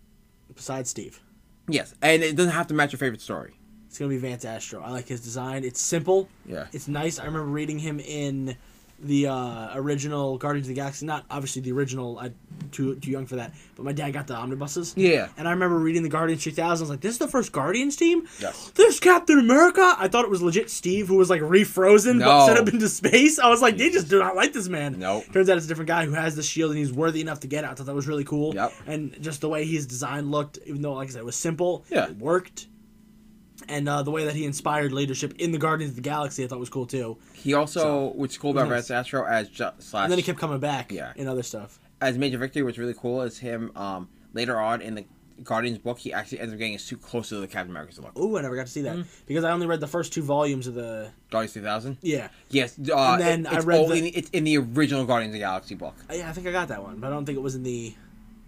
Besides Steve, Yes, and it doesn't have to match your favorite story. it's gonna be Vance Astro. I like his design. It's simple. Yeah. It's nice. I remember reading him in the uh, original Guardians of the Galaxy. Not obviously the original. I too too young for that. But my dad got the omnibuses. Yeah. And I remember reading the Guardians 3000. I was like, "This is the first Guardians team. Yes. This Captain America." I thought it was legit Steve who was like refrozen but No. set up into space. I was like, "They just do not like this man." Nope. Turns out it's a different guy who has the shield and he's worthy enough to get it. I thought that was really cool. Yep. And just the way his design looked, even though like I said, it was simple. Yeah. It worked. And uh, the way that he inspired leadership in the Guardians of the Galaxy, I thought was cool too. He also, which is cool about Nice. Vance Astro as ju- slash And then he kept coming back Yeah. in other stuff. as Major Victory, what's really cool is him. Um, later on in the Guardians book, he actually ends up getting a suit closer to the Captain America's look. Ooh, I never got to see that Mm. because I only read the first two volumes of the. Guardians 2000. Yeah, Yes, uh, And then it- I read the- it's in the original Guardians of the Galaxy book. Yeah, I think I got that one, but I don't think it was in the.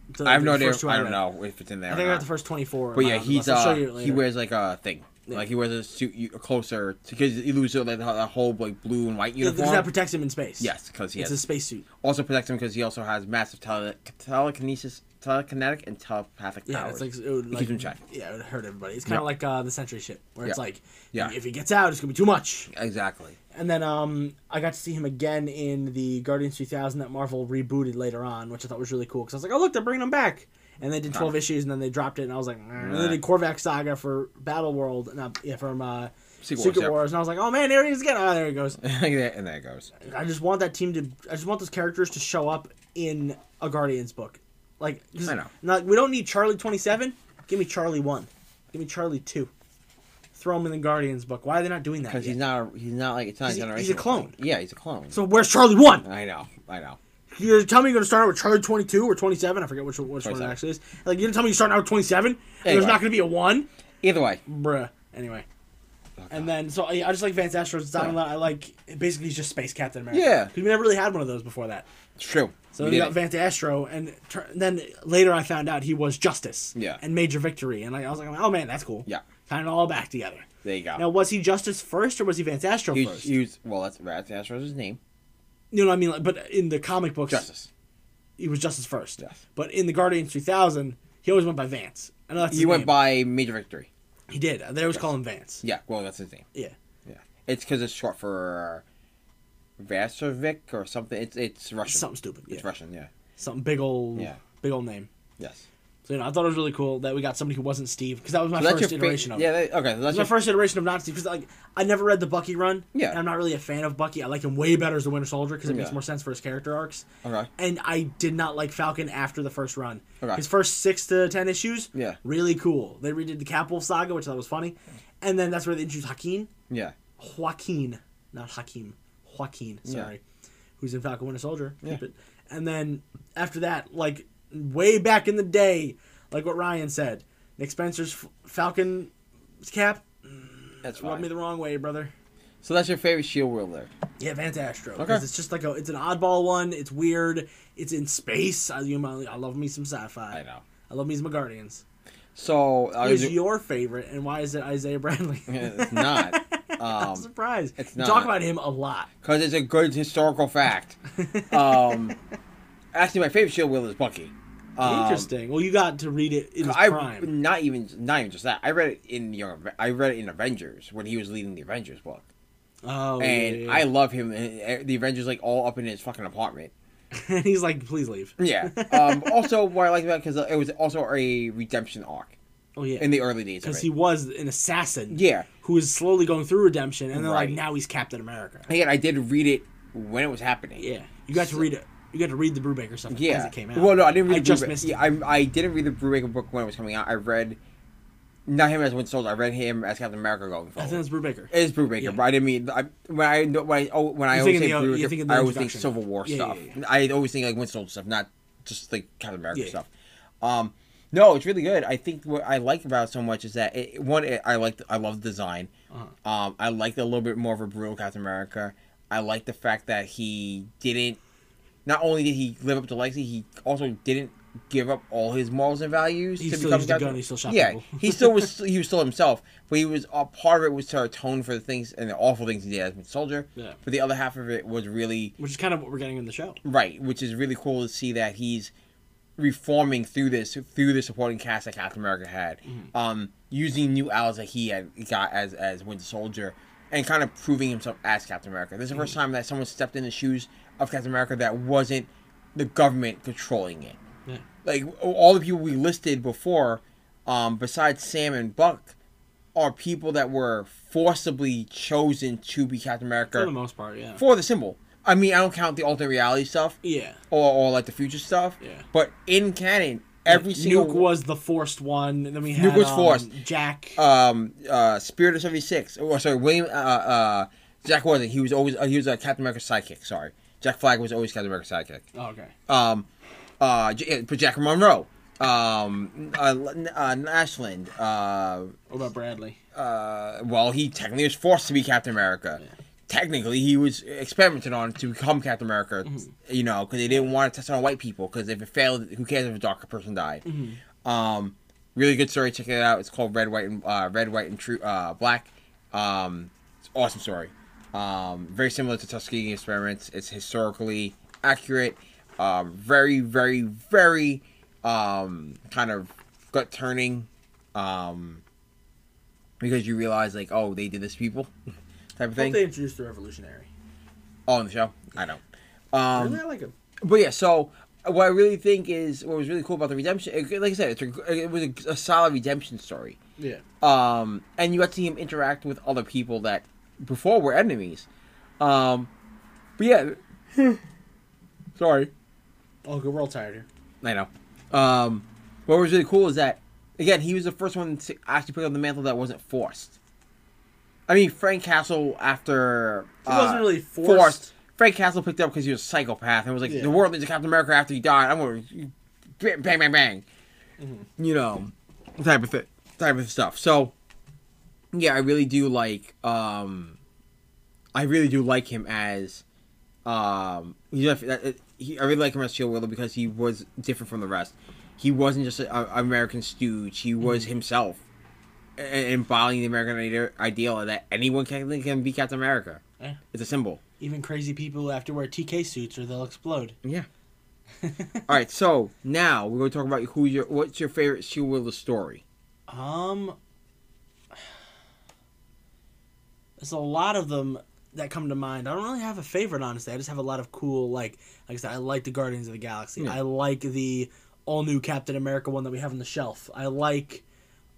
The I have no idea. I don't know if it's in there. I think I got the first twenty-four. But yeah, he's. Uh, he wears like a thing, Yeah. like he wears a suit closer because you lose like, the, the whole like blue and white Yeah, because uniform. that protects him in space. yes, because he it's has a spacesuit. also protects him because he also has massive tele- telekinesis, telekinetic, and telepathic Yeah, powers. it's like it would like keeps him in check. yeah, it would hurt everybody. It's kind Yeah. of like uh, the Sentry ship, where it's like, Yeah. if he gets out, it's gonna be too much. exactly. And then um, I got to see him again in the Guardians 2000 that Marvel rebooted later on, which I thought was really cool because I was like, oh look, they're bringing him back. And they did 12 issues, and then they dropped it, and I was like, "Nah." they did Korvac Saga for Battle World, not yeah, from uh, Secret, Secret Wars. Wars, and I was like, oh man, there he is again. Oh, there he goes. and there it goes. I just want that team to. I just want those characters to show up in a Guardians book, Like, I know. Not, we don't need Charlie twenty seven. Give me Charlie one. Give me Charlie two. Throw him in the Guardians book. Why are they not doing that? because he's not. A, he's not like it's not He's a he's a clone. thing. Yeah, he's a clone. So where's Charlie One? I know. I know. You're telling me you're gonna start out with Charlie 22 or 27? I forget which which one it actually is. Like you're gonna tell me you're starting out with 27? And There's not gonna be a one, Either way. bruh. Anyway. Oh, And then, so I, I just like Vance Astro's design a lot. I like basically he's just Space Captain America. Yeah, because we never really had one of those before that. It's true. So We we got. Vance Astro, and tur- then later I found out he was Justice. Yeah. And Major Victory, and I, I was like, oh man, that's cool. Yeah. Kind of all back together. There you go. Now, was he Justice first, or was he Vance Astro he, first? he was well. That's Vance Astro's his name. you know what I mean? Like, but in the comic books, Justice. he was Justice first. Yes. But in the Guardians 3000, he always went by Vance. I know that's He went name. by Major Victory. He did. They always call him Vance. Yeah. Well, that's his name. Yeah. Yeah. It's because it's short for Vasovic or something. It's it's Russian. Something stupid. Yeah. It's Russian. Yeah. Something big old. Yeah. Big old name. Yes. So you know, I thought it was really cool that we got somebody who wasn't Steve because that was my So first your fa- iteration of Yeah. That, okay. So that's your my first iteration of not Steve because like I never read the Bucky run. Yeah. And I'm not really a fan of Bucky. I like him way better as the Winter Soldier because it makes more sense for his character arcs. Okay. And I did not like Falcon after the first run. Okay. His first six to ten issues. Yeah. Really cool. They redid the Capwolf saga, which I thought was funny, and then that's where they introduced Hakeem. Yeah. Joaquin, not Hakeem. Joaquin, Yeah. sorry, who's in Falcon Winter Soldier. Yeah. And then after that, like way back in the day, like what Ryan said, Nick Spencer's F- Falcon cap That's rubbed me the wrong way, brother. So that's your favorite Shield wielder. Yeah, Vance Astro. Okay. Because it's just like a, it's an oddball one. It's weird. It's in space. I, you know, I love me some sci-fi. I know. I love me some Guardians. So I Who's your favorite, and why is it Isaiah Bradley? it's not. I'm Um, surprised. it's You not. talk about him a lot. because it's a good historical fact. Um, actually, my favorite Shield wielder is Bucky. Um, Interesting. Well, you got to read it in his I prime. not even not even just that. I read it in. Ave- I read it in Avengers when he was leading the Avengers book, Oh, and yeah, yeah, I love him. The Avengers like all up in his fucking apartment. and he's like, please leave. Yeah. Um, also, what I like about because it was also a redemption arc Oh yeah, in the early days because he was an assassin. yeah. who is slowly going through redemption, and they're like, now he's Captain America. Again, I did read it when it was happening. Yeah, you got to read it. You got to read the Brubaker stuff Yeah. as it came out. Well, no, I didn't read I the just Brubaker- missed it. yeah, I, I didn't read the Brubaker book when it was coming out. I read not him as Winter Soldier. I read him as Captain America going forward. I think it's Brubaker. It is Brubaker, Yeah. but I didn't mean I, when I when I oh, when I always say the- Brubaker, I always think. Civil War Yeah, stuff. yeah, I always think like Winter Soldier stuff, not just like Captain America stuff. Um, no, it's really good. I think what I like about it so much is that it, one, it, I like I love the design. Uh-huh. Um, I like a little bit more of a brutal Captain America. I like the fact that he didn't. Not only did he live up to legacy, he also didn't give up all his morals and values He to still become used a Captain- gun, he still shot yeah, people. he still was. He was still himself, but he was a part of it was to atone for the things and the awful things he did as a soldier. Yeah. But the other half of it was really Which is kind of what we're getting in the show. right, which is really cool to see that he's reforming through this through the supporting cast that Captain America had, Mm-hmm. um, using new allies that he had got as as Winter Soldier, and kind of proving himself as Captain America. This is the first Mm-hmm. time that someone stepped in the shoes of Captain America that wasn't the government controlling it. Yeah. Like all the people we listed before, um, besides Sam and Buck, are people that were forcibly chosen to be Captain America For the most part, yeah. for the symbol. I mean, I don't count the alternate reality stuff Yeah. or, or like the future stuff. Yeah. But in canon, every Like, single Nuke was the forced one. And then we had Nuke was um, forced. Jack. um uh Spirit of seventy six. Or sorry, William uh uh Jack wasn't. He was always uh, he was a Captain America sidekick. Sorry, Jack Flag was always Captain America sidekick. oh, okay. Um, uh, J- but Jack Monroe, um, uh, uh Naslund, uh, What about Bradley? uh, well, he technically was forced to be Captain America. Technically, he was experimented on to become Captain America. You know, because they didn't want to test on white people. Because if it failed, who cares if a darker person died? Um, really good story. Check it out. It's called Red, White, and uh, Red, White, and True uh, Black. Um, it's an awesome story. Um, very similar to Tuskegee experiments. It's historically accurate. Um, very, very, very um, kind of gut turning. Um, because you realize like, oh, they did this people, type of thing. they introduced the Revolutionary. Oh, on the show, I don't. Um, really, I like him. but yeah, so what I really think is what was really cool about the redemption. it- Like I said, it's a, it was a, a solid redemption story. Yeah. Um, and you got to see him interact with other people that before we were enemies. Um, but yeah, sorry, Oh, good. We're all tired here. I know. Um, what was really cool is that again he was the first one to actually pick up the mantle that wasn't forced. I mean, Frank Castle after He wasn't uh, really forced. Frank Castle picked up because he was a psychopath and was like, Yeah. "The world needs a Captain America after he died. I'm gonna bang, bang, bang, bang." Mm-hmm. You know, type of th- type of stuff. So, yeah, I really do like. um I really do like him as. Um, he, def- uh, he, I really like him as Shield Willow because he was different from the rest. He wasn't just an American stooge. He was Mm-hmm. himself, embodying the American ideal that anyone can can be Captain America. Yeah. It's a symbol. Even crazy people have to wear TK suits or they'll explode. Yeah. All right. So now we're going to talk about who your what's your favorite Shield Willow story. Um, there's a lot of them that come to mind. I don't really have a favorite, honestly. I just have a lot of cool, like, like I said, I like the Guardians of the Galaxy. Yeah. I like the all new Captain America one that we have on the shelf. I like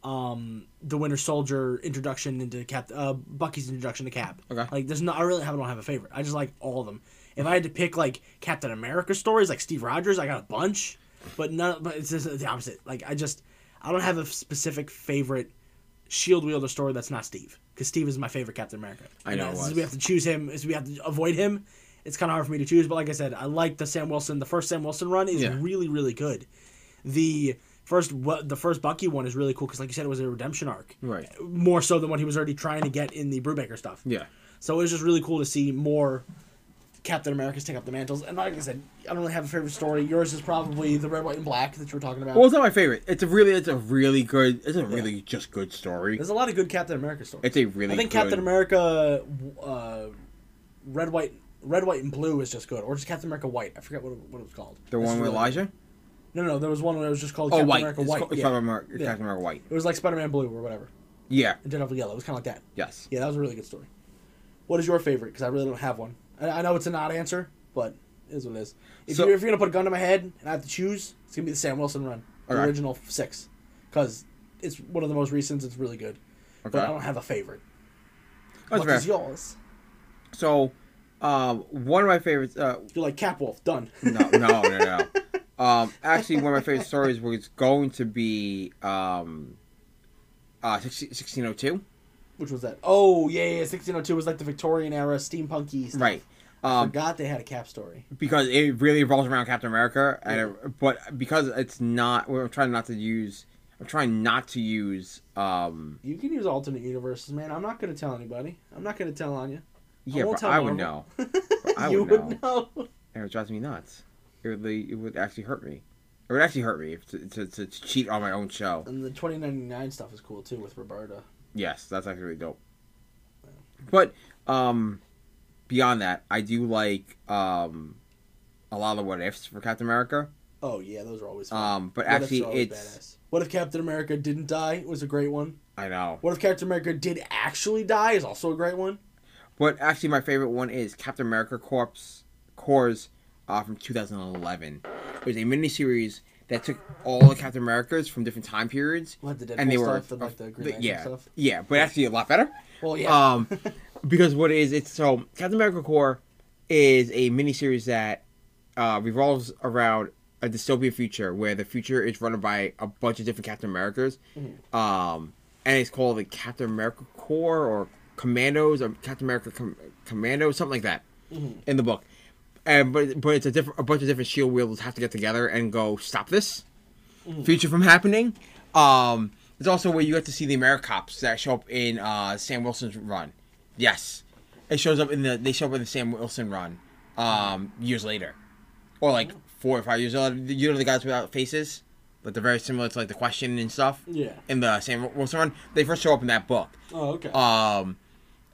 um the Winter Soldier introduction into Cap, uh, Bucky's introduction to Cap. Okay. Like, there's no, I really have, don't have a favorite. I just like all of them. If I had to pick like Captain America stories, like Steve Rogers, I got a bunch, but none. But it's just the opposite. Like, I just, I don't have a specific favorite shield wielder story that's not Steve because Steve is my favorite Captain America. I know as we have to choose him, as we have to avoid him, it's kind of hard for me to choose. But like I said, I like the Sam Wilson. The first Sam Wilson run is Yeah. really really good. The first what the first Bucky one is really cool because like you said, it was a redemption arc. Right. More so than what he was already trying to get in the Brubaker stuff. Yeah. So it was just really cool to see more Captain Americas take up the mantles. And like I said, I don't really have a favorite story. Yours is probably the red, white, and black that you were talking about. Well, it's not my favorite. It's a really, it's a really good. It's a really just good story. There's a lot of good Captain America stories. It's a really. I think good, Captain America, uh, red, white, red, white, and blue is just good, or just Captain America White. I forget what it, what it was called. The It's one with really- Elijah. No, no, there was one that was just called Oh, Captain white. America It's White. called- it's yeah. Captain America, Yeah. Captain America White. It was like Spider-Man Blue or whatever, Yeah. and Daredevil Yellow. It was kind of like that. Yes. Yeah, that was a really good story. What is your favorite? Because I really don't have one. I, I know it's an odd answer, but it is what it is. If, So- you're, if you're gonna put a gun to my head and I have to choose, it's gonna be the Sam Wilson run, the Okay. original six, because it's one of the most recent. It's really good, but I don't have a favorite. That's what fair. is yours? So, um, one of my favorites. Uh, You're like Capwolf. Done. no, no, no, no. Um, actually, one of my favorite stories was going to be um, uh, 1602. Which was that? Oh yeah, yeah. 1602 was like the Victorian era steampunky. Stuff. Right. I Um, forgot they had a Cap story. because it really revolves around Captain America, and it, but because it's not, we're trying not to use. I'm trying not to use. Um, You can use alternate universes, man. I'm not gonna tell anybody. I'm not gonna tell on you. yeah, tell I would know. I you would would know. And it drives me nuts. It would, it would actually hurt me. It would actually hurt me if to, to, to cheat on my own show. And the 2099 stuff is cool too with Roberto. Yes, that's actually really dope. But um, beyond that, I do like um, a lot of what ifs for Captain America. Oh yeah, those are always fun. Um, but What actually, it's badass. What if Captain America didn't die? Was a great one. I know. What if Captain America did actually die? Is also a great one. But actually, my favorite one is Captain America Corps Corps uh, from 2011. It was a miniseries that took all the Captain Americas from different time periods. What the And they were and like the Green the- yeah, stuff. yeah, but actually a lot better. Well, yeah. Um, because what it is it's so Captain America Corps is a miniseries that uh, revolves around a dystopian future where the future is run by a bunch of different Captain Americas, Mm-hmm. um, and it's called the Captain America Corps or Commandos or Captain America Com- Commandos, something like that, Mm-hmm. in the book. And but but it's a different a bunch of different shield wielders have to get together and go stop this Mm-hmm. future from happening. Um, there's also where you get to see the AmeriCops that show up in uh, Sam Wilson's run. Yes, it shows up in the they show up in the Sam Wilson run um, years later, or like four or five years later. You know the guys without faces, but they're very similar to like the Question and stuff yeah. in the Sam Wilson run. They first show up in that book Oh, okay. um,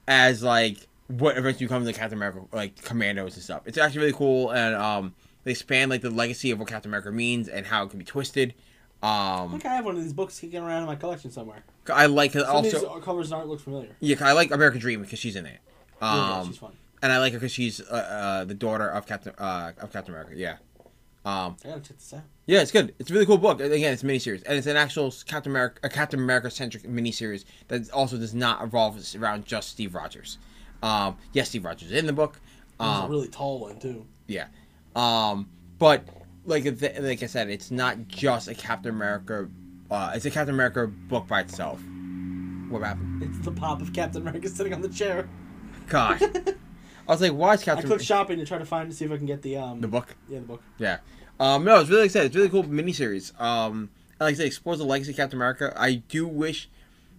as like what eventually becomes the Captain America like commandos and stuff. It's actually really cool, and um, they span like the legacy of what Captain America means and how it can be twisted. I Um, think I have one of these books kicking around in my collection somewhere. I like it Some of these also. covers and art look familiar. Yeah, I like American Dream because she's in it. yeah, Um, she's fun. and I like her because she's uh, uh, the daughter of Captain uh, of Captain America. Yeah. Um, I gotta check this out. yeah, it's good. It's a really cool book. Again, it's a miniseries, and it's an actual Captain America, a Captain America centric miniseries that also does not revolve around just Steve Rogers. Um, yes, Steve Rogers is in the book. Um, a really tall one too. Yeah. Um, but like like I said, it's not just a Captain America. Uh, it's a Captain America book by itself. What happened? It's the pop of Captain America sitting on the chair. Gosh. I was like, why is Captain? I clicked shopping to try to find to see if I can get the um the book? yeah the book. Yeah. Um, no, it's really exciting. It's a really cool miniseries. Um, like I said, explores the legacy of Captain America. I do wish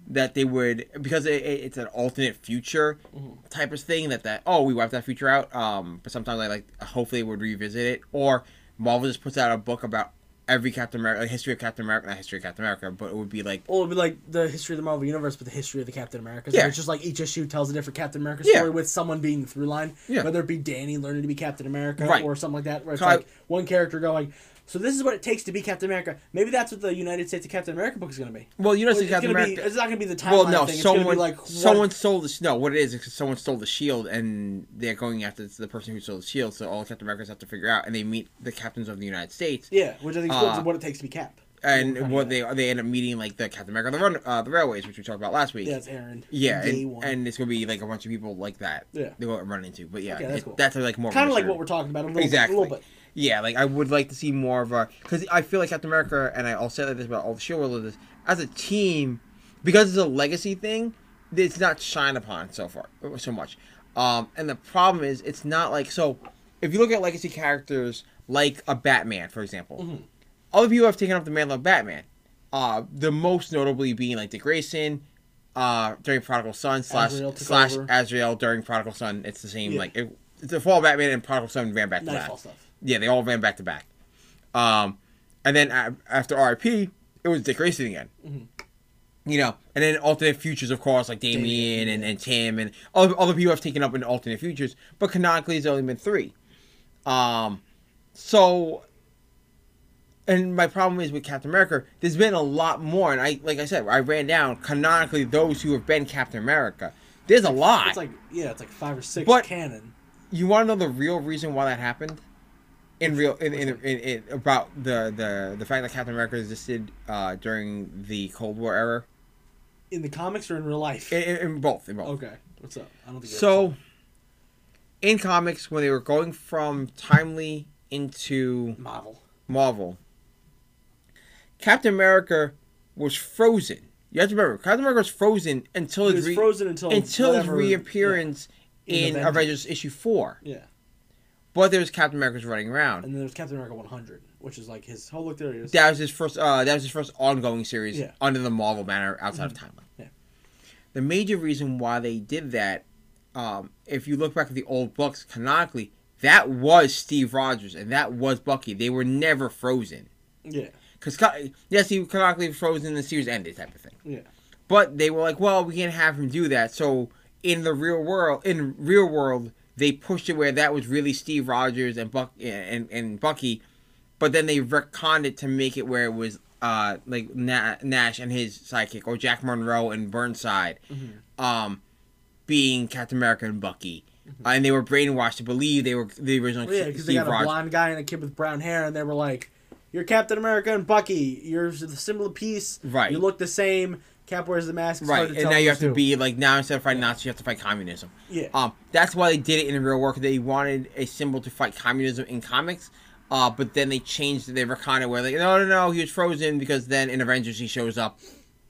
that they would because it, it- it's an alternate future Mhm. type of thing. That that oh we wiped that future out. Um, but sometimes I like hopefully they would revisit it or Marvel just puts out a book about every Captain America, like history of Captain America, not history of Captain America, but it would be like Well, it'd be like the history of the Marvel Universe, but the history of the Captain America. So Yeah. it's just like each issue tells a different Captain America Yeah. story with someone being the through line. Yeah. Whether it be Danny learning to be Captain America Right. or something like that, where it's So I- like one character going, "So this is what it takes to be Captain America." Maybe that's what the United States of Captain America book is going to be. well you know It's, see Captain America. be. It's not going to be the timeline Well, no, thing. Someone, going to be like what- someone stole the no. What it is is someone stole the shield, and they're going after the person who stole the shield. So all Captain Americans have to figure out, and they meet the captains of the United States, Yeah, which I think is Uh, what it takes to be Cap. and what they they end up meeting like the Captain America the run uh, the railways, which we talked about last week. Yeah, it's Aaron. Yeah, and, and it's gonna be like a bunch of people like that. Yeah. they go and run into. But yeah, Okay, that's it- cool. that's like more kind of like what we're talking about a little Exactly. bit. A little bit. Yeah, like I would like to see more of a because I feel like Captain America and I will say this about all the Shield world as a team because it's a legacy thing. It's not shined upon so far so much, um, and the problem is it's not like so. If you look at legacy characters like a Batman, for example, Mhm. other people have taken up the mantle of Batman. Uh, the most notably being like Dick Grayson, uh, during Prodigal Son slash Azrael slash over. Azrael during Prodigal Son. It's the same Yeah. like it, the Fall of Batman and Prodigal Son ran back to. Nightfall stuff. Yeah, they all ran back to back. Um, and then a- after RIP, it was Dick Grayson again. Mhm. You know, and then alternate futures, of course, like Damian, Damian, and, and Tim and other, other people have taken up in alternate futures, but canonically it's only been three. Um, so, and my problem is with Captain America, there's been a lot more, and I like I said, I ran down canonically those who have been Captain America. There's a lot. It's like yeah, it's like five or six But- canon. You want to know the real reason why that happened? In real, in, in, in, in about the, the the fact that Captain America existed uh, during the Cold War era. In the comics or in real life? In, in, in both, in both. okay. What's up? I don't think. So, in comics, when they were going from timely into. Marvel. Marvel, Captain America was frozen. You have to remember, Captain America was frozen until It his was re- frozen until until his whatever- reappearance In in Avengers. Avengers issue four. Yeah. But there was Captain America's running around. and then there's Captain America 100, which is like his. Oh look, there he is. That was his first. Uh, that was his first ongoing series Yeah. under the Marvel banner outside of Timely. Yeah. The major reason why they did that, um, if you look back at the old books canonically, that was Steve Rogers and that was Bucky. They were never frozen Yeah. because yes, he canonically frozen. The series ended, type of thing. Yeah. But they were like, well, we can't have him do that. So in the real world, in real world, they pushed it where that was really Steve Rogers and Buck and, and Bucky, but then they retconned it to make it where it was uh like Na- Nash and his sidekick or Jack Monroe and Burnside, Mhm. um, being Captain America and Bucky. Uh, and they were brainwashed to believe they were the original Well, yeah, because they got a blonde guy and a kid with brown hair, and they were like, "You're Captain America and Bucky. You're the symbol of peace. Right. You look the same. Cap wears the mask. Right, and now you have to who." be like now instead of fighting Nazis, you have to fight communism. Yeah. Um, that's why they did it in the real. 'cause They wanted a symbol to fight communism in comics. Uh, but then they changed it. They were kind of where like, no, no, no, he was frozen because then in Avengers he shows up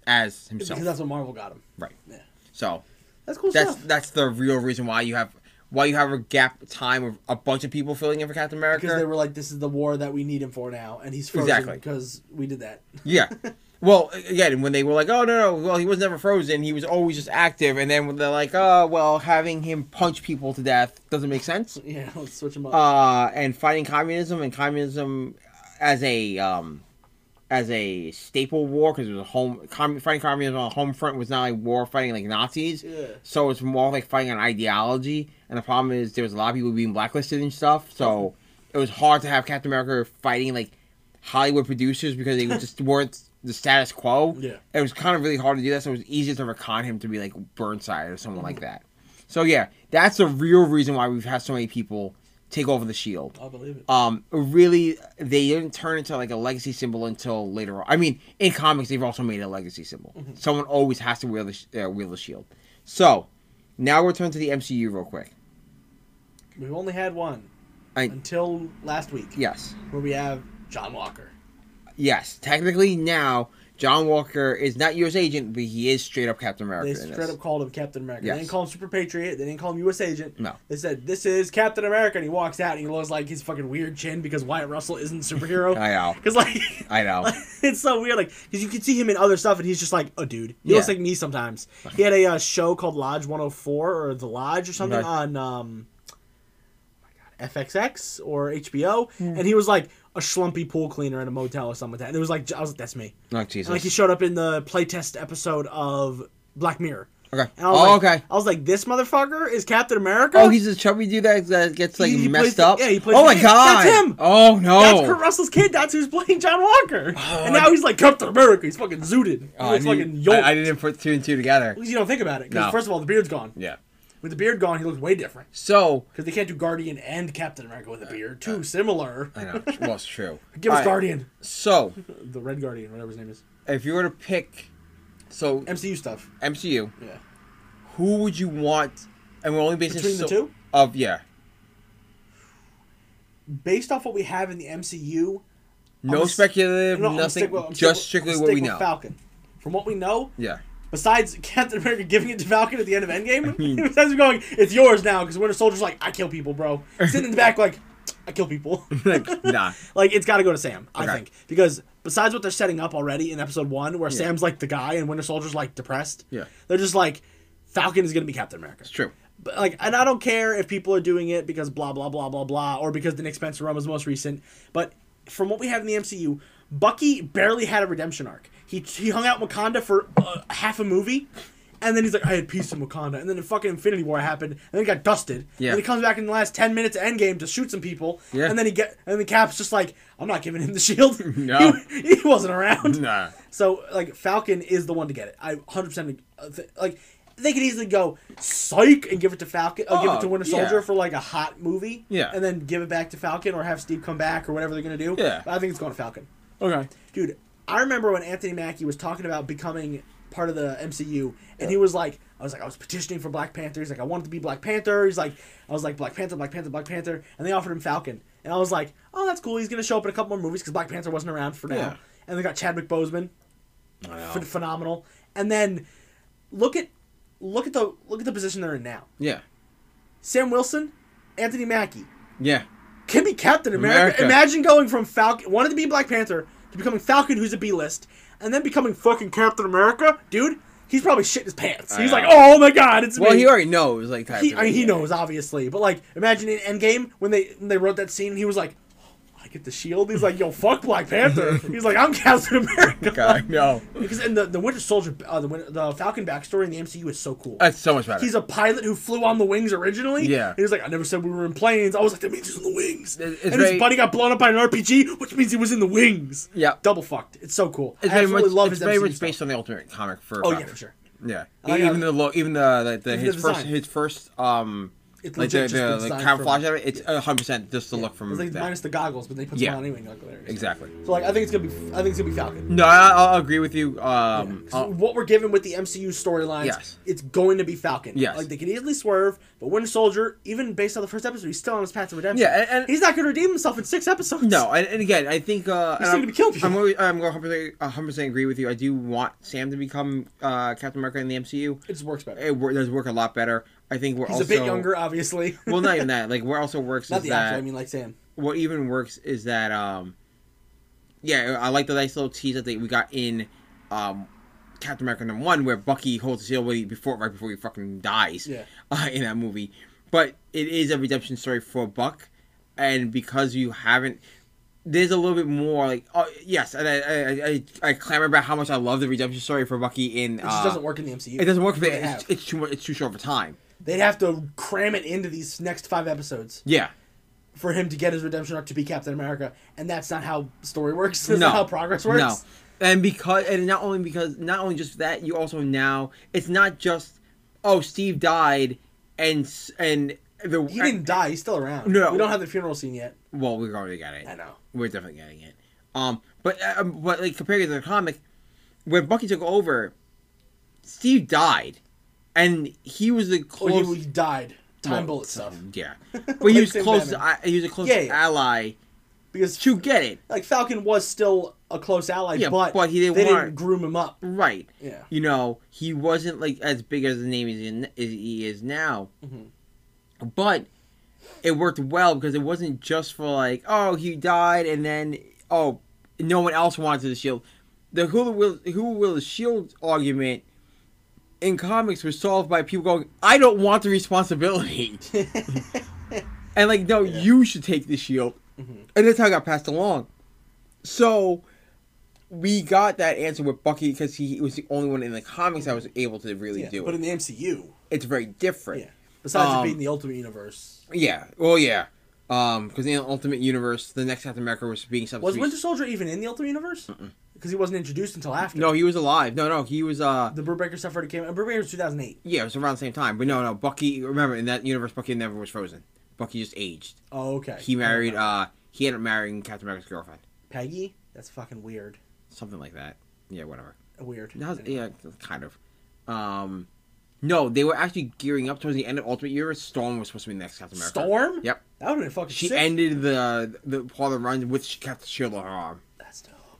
as himself. because that's what Marvel got him. Right. Yeah. So That's cool that's stuff. that's the real reason why you have why you have a gap time of a bunch of people filling in for Captain America. Because they were like, "This is the war that we need him for now," and he's frozen Exactly. because we did that. Yeah. Well, again, when they were like, "Oh no, no, well, he was never frozen. He was always just active," and then when they're like, "Oh, well, having him punch people to death doesn't make sense." Yeah, let's switch him up. uh, and fighting communism and communism as a um, as a staple war because it was a home com- fighting communism on a home front was not like war fighting like Nazis. yeah. So it's more like fighting an ideology, and the problem is there was a lot of people being blacklisted and stuff. So it was hard to have Captain America fighting like Hollywood producers because they just weren't the status quo. Yeah. It was kind of really hard to do that, so it was easier to retcon him to be like Burnside or someone like that. So yeah, that's the real reason why we've had so many people take over the shield. I'll believe it. Um, really, they didn't turn into like a legacy symbol until later on. I mean, in comics, they've also made a legacy symbol. Someone always has to wear the uh, wield the shield. So now we'll turn to the MCU real quick. We've only had one I- until last week, Yes, where we have John Walker. Yes. Technically, now John Walker is not U.S. agent, but he is straight up Captain America. They straight up called him Captain America. Yes. They didn't call him Super Patriot. They didn't call him U.S. Agent. No. They said this is Captain America, and he walks out and he looks like his fucking weird chin because Wyatt Russell isn't a superhero. I know. Because like, I know. it's so weird. Like, because you can see him in other stuff, and he's just like a dude. He Yeah. looks like me sometimes. He had a uh, show called Lodge 104 or The Lodge or something Okay. on um, oh my God, FXX or HBO, and he was like a schlumpy pool cleaner in a motel or something like that. And it was like I was like, that's me. Oh Jesus. And, like he showed up in the playtest episode of Black Mirror. okay. And I was Oh, like, okay. I was like, this motherfucker is Captain America. Oh, he's a chubby dude that, that gets like He- he messed the- up. yeah, he plays oh my kid. god. That's him. Oh no. That's Kurt Russell's kid. That's who's playing John Walker. Oh, and now he's like Captain America. He's fucking zooted. He Oh, I, looks knew- fucking yoked. I, I didn't put two and two together. You don't think about it. Because No. first of all, the beard's gone. Yeah. With the beard gone, he looks way different. So Because they can't do Guardian and Captain America with a uh, beard. Uh, Too similar. I know. Well, it's true. Give us Guardian. So The Red Guardian, whatever his name is. if you were to pick, so MCU stuff. MCU, Yeah. who would you want? And we're only basing Between the so- two? Of yeah. Based off what we have in the MCU, No speculative, no, nothing. with- just with- strictly what we know. Falcon. From what we know, Yeah. Besides Captain America giving it to Falcon at the end of Endgame, mean- besides him going, "It's yours now," because Winter Soldier's like, "I kill people, bro." Sitting in the back like, "I kill people." like nah. like it's got to go to Sam, I Okay. think, because besides what they're setting up already in Episode One, where Yeah. Sam's like the guy and Winter Soldier's like depressed. Yeah. They're just like, Falcon is gonna be Captain America. It's true. But like, and I don't care if people are doing it because blah blah blah blah blah, or because the Nick Spencer run was most recent. But from what we have in the MCU, Bucky barely had a redemption arc. He he hung out Wakanda for uh, half a movie, and then he's like, I had peace in Wakanda, and then the fucking Infinity War happened, and then he got dusted. Yeah. And he comes back in the last ten minutes of Endgame to shoot some people. Yeah. And then he get and the Cap's just like, I'm not giving him the shield. No. he, he wasn't around. Nah. So like Falcon is the one to get it. I 100 percent like they could easily go psych and give it to Falcon, or give it Oh, to Winter yeah. Soldier for like a hot movie. Yeah. And then give it back to Falcon or have Steve come back or whatever they're gonna do. Yeah. But I think it's going to Falcon. Okay. Dude, I remember when Anthony Mackie was talking about becoming part of the MCU, and he was like, I was like, I was petitioning for Black Panther. He's like, I wanted to be Black Panther. He's like, I was like, Black Panther, Black Panther, Black Panther, and they offered him Falcon, and I was like, oh, that's cool. He's gonna show up in a couple more movies because Black Panther wasn't around for now. Yeah. And they got Chadwick Boseman, oh, ph- phenomenal. And then look at look at the look at the position they're in now. Yeah. Sam Wilson, Anthony Mackie Yeah. can be Captain America. America. Imagine going from Falcon, wanted to be Black Panther, to becoming Falcon, who's a B list, and then becoming fucking Captain America, dude. He's probably shitting his pants. I He's know. like, oh my god, it's Well, me. he already knows. Like, He, I mean, he knows obviously, but like, imagine in Endgame when they when they wrote that scene, he was like, get the shield. He's like, yo, fuck Black Panther. He's like, I'm Captain America. God, no. Because and the the Winter Soldier, uh, the the Falcon backstory in the MCU is so cool. That's so much better. He's a pilot who flew on the wings originally. Yeah. And he was like, I never said we were in planes. I was like, that means he's in the wings. It's and very- his buddy got blown up by an RPG, which means he was in the wings. Yeah. Double fucked. It's so cool. It's I absolutely much, love it's his very MCU much stuff. based on the Ultimate comic for. Oh, Falcon. yeah, for sure. Yeah, like even the look, even the, the, the his first his first um It's like the legit just the the, the camouflage from- of it. It's hundred percent just the look from It's like that. minus the goggles, but they put Yeah. them on anyway. Like, exactly. So like, I think it's gonna be, I think it's gonna be Falcon. No, I, I'll agree with you. Um, 'Cause I'll- what we're given with the MCU storylines, Yes. it's going to be Falcon. Yes. Like they can easily swerve, but Winter Soldier, even based on the first episode, he's still on his path to redemption. Yeah, and- and- he's not going to redeem himself in six episodes. no, and, and again, I think uh, He's still I'm, gonna kill people. I'm always, I'm going to 100 percent agree with you. I do want Sam to become uh, Captain America in the MCU. it just works better. It wor- does work a lot better. I think we're He's also a bit younger, obviously. well, not even that. Like, what also works not is the that actor. I mean, like Sam. what even works is that um yeah i like the nice little tease that they, we got in um captain america number one where bucky holds the shield before right before he fucking dies Yeah. uh, in that movie but it is a redemption story for buck and because you haven't there's a little bit more like oh yes and i i, I, I clamor about how much i love the redemption story for bucky in It just uh, doesn't work in the MCU. it doesn't work for it. It's, it's too much it's too short of a time They'd have to cram it into these next five episodes yeah for him to get his redemption arc to be Captain America, and that's not how story works. That's no, not how progress works. No, and because and not only because not only just that, you also now it's not just oh Steve died and and the He didn't die. He's still around. No. we don't have the funeral scene yet. well we're already got it. I know. We're definitely getting it. Um, but um, but like compared to the comic, when Bucky took over, Steve died, and he was the Oh, close. he, he died. Time well, bullet stuff. Yeah, but he was close. I, he was a close Yeah, yeah. ally Because to get it. like Falcon was still a close ally, Yeah, but, but he didn't they want- didn't groom him up. Right. Yeah. You know, he wasn't like as big as the name is in, as he is now. Mhm. But it worked well because it wasn't just for like, oh, he died and then oh, no one else wanted the shield. The who will who will the shield argument in comics was solved by people going, I don't want the responsibility. and like, no, Yeah. you should take the shield. Mhm. And that's how it got passed along. So we got that answer with Bucky because he was the only one in the comics that was able to really Yeah, do but it. in the MCU, It's very different. yeah. Besides Um, it being the Ultimate Universe, Yeah. Well, yeah. Um, because in the Ultimate Universe, the next Captain America was being something. was. Winter Soldier even in the Ultimate Universe? Because he wasn't introduced until after. No, he was alive. No, no, he was. Uh, The Brubaker stuff already came. Uh, Brubaker was 2008. yeah, it was around the same time. But no, no, Bucky. Remember, in that universe, Bucky never was frozen. Bucky just aged. Oh, okay. He married. Uh, he ended up marrying Captain America's girlfriend. Peggy. That's fucking weird. Something like that. Yeah, whatever. Weird. Was, yeah, kind of. Um, no, they were actually gearing up towards the end of Ultimate Universe. Storm was supposed to be the next Captain America. Storm. Yep. That would have been fucking. She sick. ended the the part of the run with Captain Shield on her arm.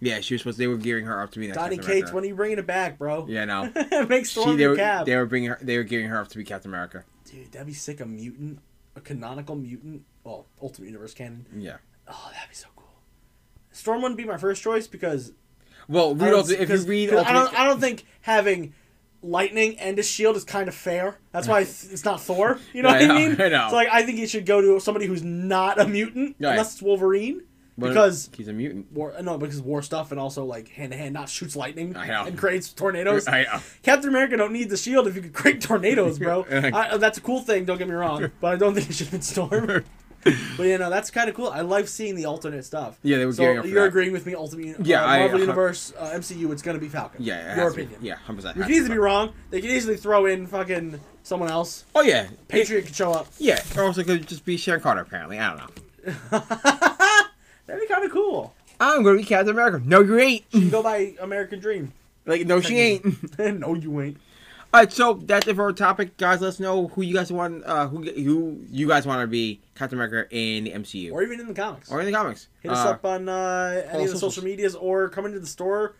Yeah, she was supposed. They were gearing her up to be next. Donny Captain Cates, America. when are you bringing it back, bro? Yeah, no. Make she Storm they were cap. they were bringing her. They were gearing her up to be Captain America. Dude, that'd be sick. A mutant, a canonical mutant. Well, Ultimate Universe canon. Yeah. Oh, that'd be so cool. Storm wouldn't be my first choice because Well, read don't- Ulti- if you read 'cause I don't. I don't think having lightning and a shield is kind of fair. That's why it's not Thor. You know Yeah, what I I mean? I know. So like, I think it should go to somebody who's not a mutant, unless it's Wolverine, but because he's a mutant. war. No, because war stuff and also like hand to hand, not shoots lightning and creates tornadoes. I. Captain America don't need the shield if you could create tornadoes, bro. I, that's a cool thing. Don't get me wrong, but I don't think it should have been Storm. but you know that's kind of cool. I like seeing the alternate stuff. Yeah, they were So gearing up for you're that. agreeing with me? Ultimate, Yeah, uh, I- Marvel uh, Universe, uh, MCU. It's gonna be Falcon. Yeah, it your has to be. opinion. Yeah, hundred percent. Which needs to be wrong. They could easily throw in fucking someone else. Oh yeah, Patriot could show up. Yeah, or also could just be Sharon Carter. Apparently, I don't know. That'd be kind of cool. I'm gonna be Captain America. No, you ain't. You can go by American Dream. Like, no, she ain't. no, you ain't. All right, so that's it for our topic, guys. Let us know who you guys want, uh, who who you guys want to be Captain America in the MCU Or even in the comics. or in the comics. Hit us Uh, up on uh, any of the socials. social medias or come into the store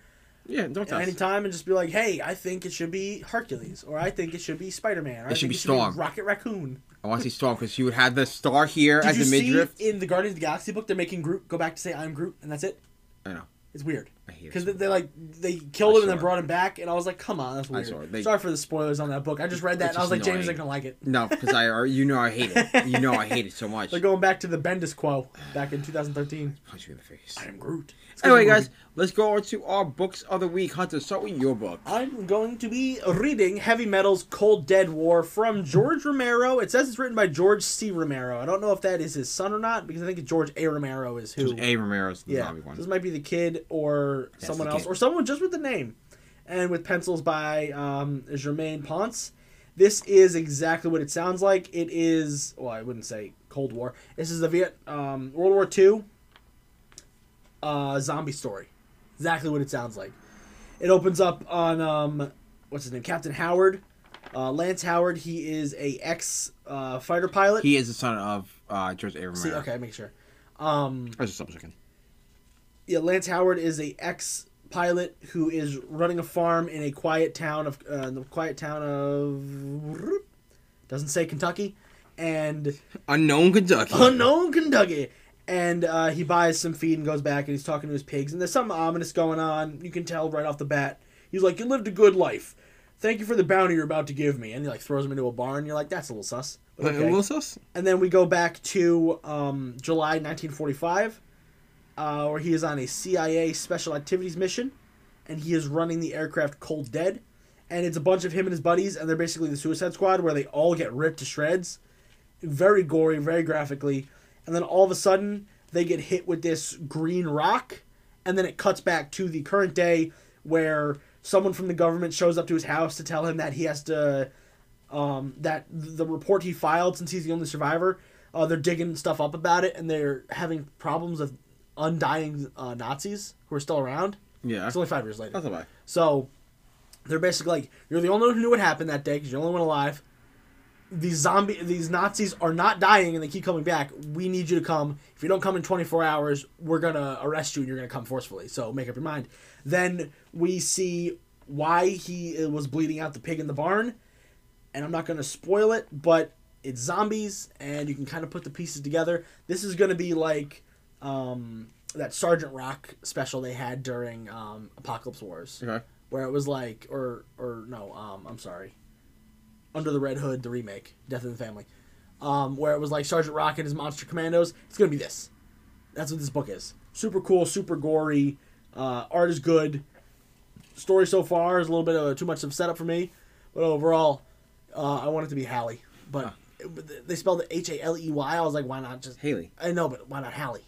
Yeah, don't at any time and just be like, hey, I think it should be Hercules, or I think it should be Spider Man, or I should think be it should Storm. be Rocket Raccoon. I want to see Storm because you would have the star here Did as you the see midriff. in the Guardians of the Galaxy book they're making Groot go back to say I'm Groot and that's it? I know. It's weird. I hate Because they, they like they killed I him and then brought him back, and I was like, "Come on, that's I weird." saw. They- Sorry for the spoilers on that book. I just read that, and I was like, "James ain't gonna like it." No, because I you know I hate it. You know I hate it so much. They're going back to the Bendis quo back in 2013. Punch you in the face. I am Groot. Anyway, guys, let's go on to our books of the week. Hunter, start with your book. I'm going to be reading Heavy Metal's Cold Dead War from George Romero. It says it's written by George C. Romero. I don't know if that is his son or not because I think George A. Romero is who. A. Romero's the yeah, zombie one. this might be the kid or That's someone else or someone just with the name, and with pencils by um, Germán Ponce. This is exactly what it sounds like. It is well, I wouldn't say Cold War. This is the Viet um, World War II uh, zombie story. Exactly what it sounds like. It opens up on um, what's his name, Captain Howard, uh, Lance Howard. He is a ex uh, fighter pilot. He is the son of uh, George A. Romero. See, okay, make sure. Um, I was just double checking. Yeah, Lance Howard is a ex pilot who is running a farm in a quiet town of uh, the quiet town of doesn't say Kentucky and Unknown Kentucky. unknown Kentucky. And uh, he buys some feed and goes back and he's talking to his pigs and there's something ominous going on. You can tell right off the bat. He's like, "You lived a good life. Thank you for the bounty you're about to give me." And he like throws him into a barn. You're like, "That's a little sus." Okay. Will Sus? And then we go back to um, July 1945, uh, where he is on a CIA special activities mission, and he is running the aircraft Cold Dead. And it's a bunch of him and his buddies, and they're basically the Suicide Squad, where they all get ripped to shreds. Very gory, very graphically. And then all of a sudden, they get hit with this green rock, and then it cuts back to the current day, where someone from the government shows up to his house to tell him that he has to um, that the report he filed since he's the only survivor, uh, they're digging stuff up about it and they're having problems with undying uh, Nazis who are still around. Yeah. It's only five years later. That's a lie. So they're basically like, you're the only one who knew what happened that day because you're the only one alive. these zombie these Nazis are not dying and they keep coming back. We need you to come. If you don't come in 24 hours, we're gonna arrest you and you're gonna come forcefully. So make up your mind. Then we see why he was bleeding out the pig in the barn, and I'm not gonna spoil it, but it's zombies and you can kind of put the pieces together. This is gonna be like um, that Sergeant Rock special they had during um, Apocalypse Wars. Okay. where it was like or or no um i'm sorry. Under the red hood the remake death of the family. Um where it was like sergeant rock and his monster commandos it's gonna be this. That's what this book is. Super cool super gory uh, art is good. Story so far is a little bit of too much of setup for me but overall uh, i want it to be hallie. But it- they spelled it h-a-l-e-y i was like why not just Haley. I know, but why not Hallie?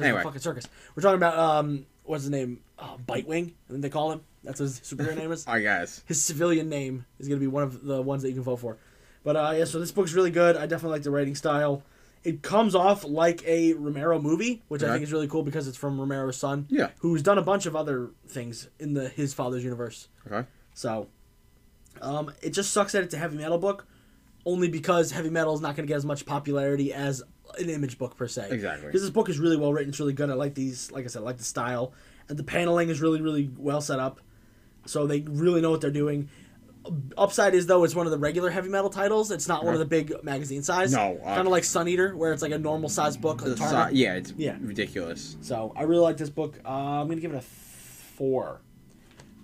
Anyway. fucking circus. We're talking about um, what's his name? Uh, Bitewing. I think they call him. That's what his superhero name is. Right, guys. His civilian name is gonna be one of the ones that you can vote for. But uh, yeah, so this book's really good. I definitely like the writing style. It comes off like a Romero movie, which I think is really cool because it's from Romero's son, Yeah. who's done a bunch of other things in the his father's universe. Okay. So, um, it just sucks that it's a heavy metal book, only because heavy metal is not going to get as much popularity as an image book per se. Exactly. Because this book is really well written. It's really good. I like these. Like I said, I like the style, and the paneling is really, really well set up. So they really know what they're doing. Upside is though it's one of the regular heavy metal titles. It's not one of the big magazine size. No, uh, kind of like Sun Eater, where it's like a normal size book. Like si- yeah, it's Yeah. ridiculous. So I really like this book. Uh, I'm gonna give it a four.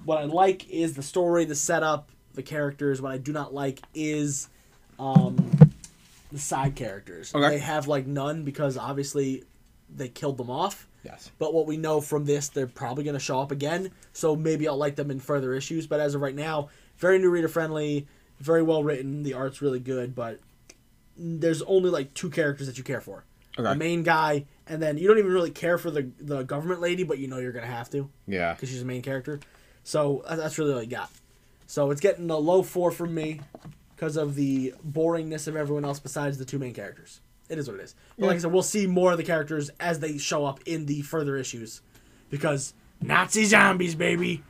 What I like is the story, the setup, the characters. What I do not like is um, the side characters. Okay. They have like none because obviously they killed them off. Yes. But what we know from this, they're probably going to show up again. So maybe I'll like them in further issues. But as of right now, very new reader friendly, very well written. The art's really good, but there's only like two characters that you care for. Okay. The main guy, and then you don't even really care for the the government lady, but you know you're gonna have to Yeah. because she's the main character. So uh, that's really all you got. So it's getting a low four from me because of the boringness of everyone else besides the two main characters. It is what it is. But like I said, we'll see more of the characters as they show up in the further issues because Nazi zombies, baby.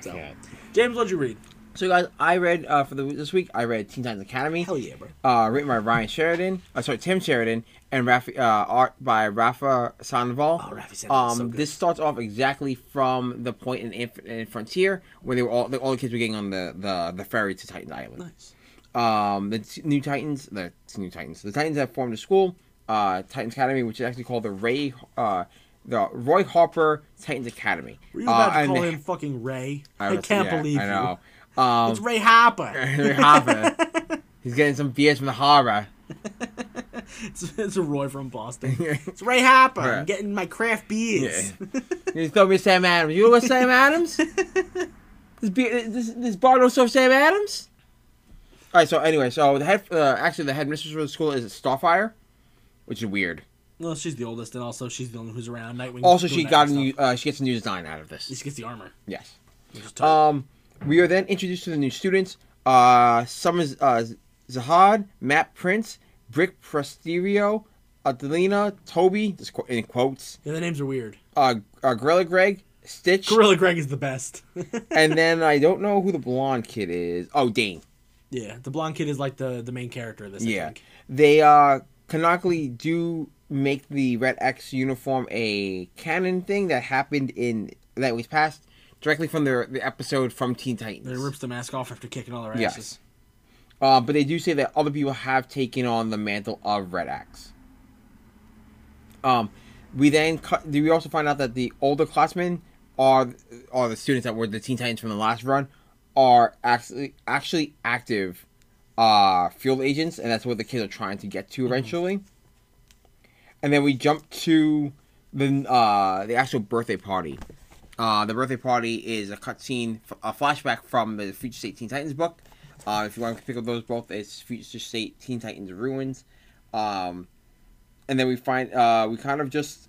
So, Yeah. James, what'd you read? So guys, I read uh, for the this week. I read Teen Titans Academy. Hell yeah, bro. uh, written by Ryan Sheridan, uh, sorry, Tim Sheridan, and Rafa, uh, art by Rafa Sandoval. Oh, Rafa Sandoval's Um, so good. this starts off exactly from the point in, in Frontier where they were all the, all the kids were getting on the, the, the ferry to Titan Island. Nice. Um, the new Titans, the new Titans, the Titans have formed a school, uh, Titans Academy, which is actually called the Ray, uh, the Roy Harper Titans Academy. Were you about Uh, to call him fucking Ray? I I, can't yeah, believe I you. Um, It's Ray Harper. Ray Harper. He's getting some beers from the harbor. it's, it's a Roy from Boston. It's Ray Harper. I'm getting my craft beers. You throw me Sam Adams. You know what Sam Adams? this, be- this this bar don't serve Sam Adams. All right. So anyway, so the head, uh, actually the headmistress of the school is Starfire, which is weird. Well, she's the oldest, and also she's the only one who's around. Nightwing. Also, she got a new, uh, she gets a new design out of this. She gets the armor. Yes. Which is tight. Um, we are then introduced to the new students. Uh, Summers uh, Zahad, Matt Prince, Brick Presterio, Adelina, Toby, just qu- in quotes, yeah, the names are weird. uh, uh Gorilla Greg, Stitch, Gorilla Greg is the best. and then I don't know who the blonde kid is. Oh, Dane. Yeah, the blonde kid is like the the main character of this. I Yeah. think. They uh canonically do make the Red X uniform a canon thing that happened in that was passed directly from the the episode from Teen Titans. They rips the mask off after kicking all their Yes. asses. Uh, but they do say that other people have taken on the mantle of Red X. Um, we then cut, we also find out that the older classmen are are the students that were the Teen Titans from the last run are actually actually active uh, field agents, and that's what the kids are trying to get to eventually. And then we jump to the uh, the actual birthday party. Uh, the birthday party is a cutscene, a flashback from the Future State Teen Titans book. Uh, if you want to pick up those both, it's Future State Teen Titans Ruins. Um, and then we find uh, we kind of just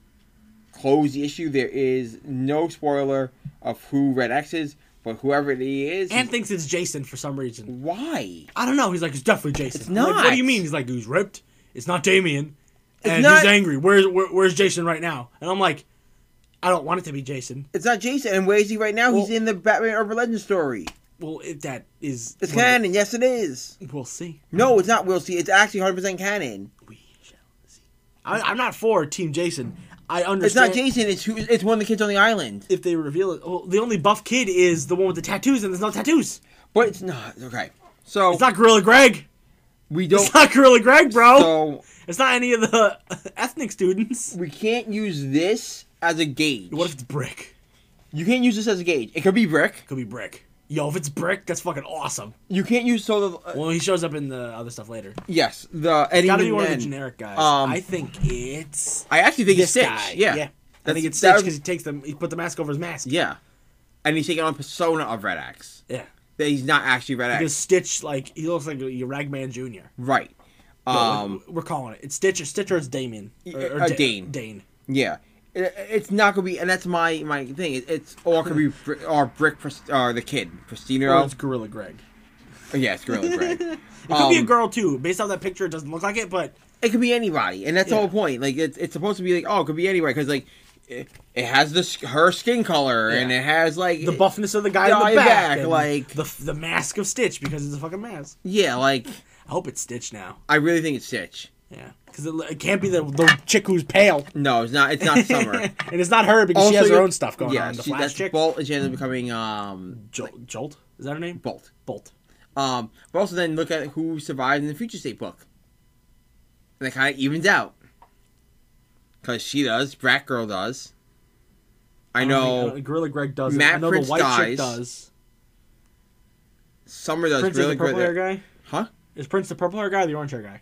close the issue. There is no spoiler of who Red X is, but whoever he is. And thinks it's Jason for some reason. why? I don't know. He's like, it's definitely Jason. It's I'm like, what do you mean? He's like, he's ripped. It's not Damian. It's and not- he's angry. Where's where, where's Jason right now? And I'm like, I don't want it to be Jason. It's not Jason. And where is he right now? He's in the Batman Urban Legend story. Well, if that is, It's canon. Yes, it is. We'll see. No, it's not. We'll see. It's actually 100 percent canon. We shall see. I, I'm not for Team Jason. I It's not Jason. It's who. It's one of the kids on the island. If they reveal it, well, the only buff kid is the one with the tattoos, and there's no tattoos. But it's not. Okay. So It's not Gorilla Greg. we don't. It's not Gorilla Greg, bro. So it's not any of the ethnic students. we can't use this as a gauge. What if it's Brick? You can't use this as a gauge. It could be brick. Could be Brick. Yo, if it's Brick, that's fucking awesome. You can't use so. The, uh, Well, he shows up in the other stuff later. yes, the and Gotta be one of the generic guys. um, I think it's I actually think it's Stitch. guy. Yeah, I That's- think it's Stitch because he takes them. He put the mask over his mask. Yeah, and he's taking on persona of Red X. Yeah. That he's not actually Red Because Axe. Stitch, like, he looks like a Ragman Jr. Right. No, Um. we're calling it. It's Stitch or Stitch or it's Damian. Or, or Uh, Da- Dane. Dane. Yeah. It, it's not gonna be, and that's my my thing. It, it's or it could be or Brick or the kid Or Pristino. it's Gorilla Greg. Yeah, it's Gorilla Greg. It could be a Um, girl too. Based on that picture, it doesn't look like it, but It could be anybody, and that's the whole point. Like it's it's supposed to be like oh, it could be anywhere because like it, it has this her skin color and it has like the buffness of the guy in the back, back, like- the the mask of Stitch because it's a fucking mask. yeah, like I hope it's Stitch now. I really think it's Stitch. Yeah, because it, it can't be the the chick who's pale. No, it's not. It's not Summer. and it's not her because she has her own stuff going yeah, on. The she, Flash chick, Bolt, and she ends up becoming um Jolt, Jolt, is that her name? Bolt. Bolt. Um, but also then look at who survived in the Future State book. And it kind of evens out. Because she does, Brat Girl does. I don't know think- uh, Gorilla Greg does. Matt I know Prince the white chick does. Summer does Prince really is the purple hair guy. Huh? Is Prince the purple hair guy or the orange hair guy?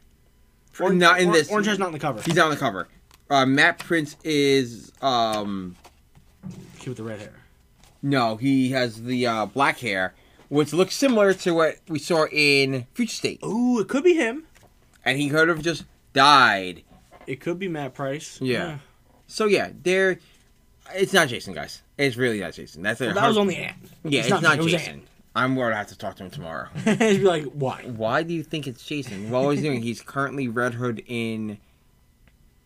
Not in Or- this. Orange hair's not on the cover. He's not on the cover. Uh, Matt Prince is um Kid with the red hair. no, he has the uh, black hair, which looks similar to what we saw in Future State, Ooh, it could be him. and he could have just died. It could be Matt Price. Yeah. So yeah, they're. It's not Jason, guys. It's really not Jason. That's Well, that was only Ant. yeah. It's, not not, was Jason. I'm going to have to talk to him tomorrow. He'd be like, why? Why do you think it's Jason? Well, he's doing. He's currently Red Hood in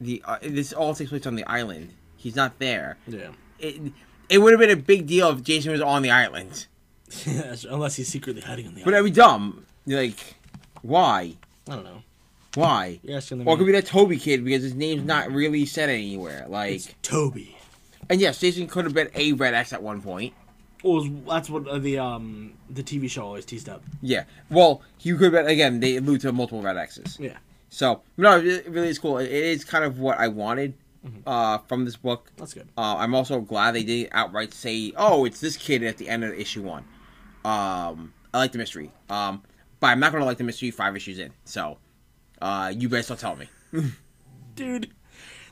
the. Uh, this all takes place on the island. He's not there. Yeah. It, it would have been a big deal if Jason was on the island. Unless he's secretly hiding on the But island. that'd be dumb. Like, why? I don't know. Why? You're asking them. Or it could be that Toby kid because his name's not really said anywhere. Like, it's Toby. and yes, Jason could have been a Red X at one point. Was- that's what the um the TV show always teased up. Yeah. Well, you could again. They allude to multiple Red X's. Yeah. So no, it really is cool. It is kind of what I wanted Mm-hmm. uh, from this book. That's good. Uh, I'm also glad they didn't outright say, "Oh, it's this kid" at the end of issue one. Um, I like the mystery. Um, but I'm not gonna like the mystery five issues in. So, uh, you better start tell me. Dude,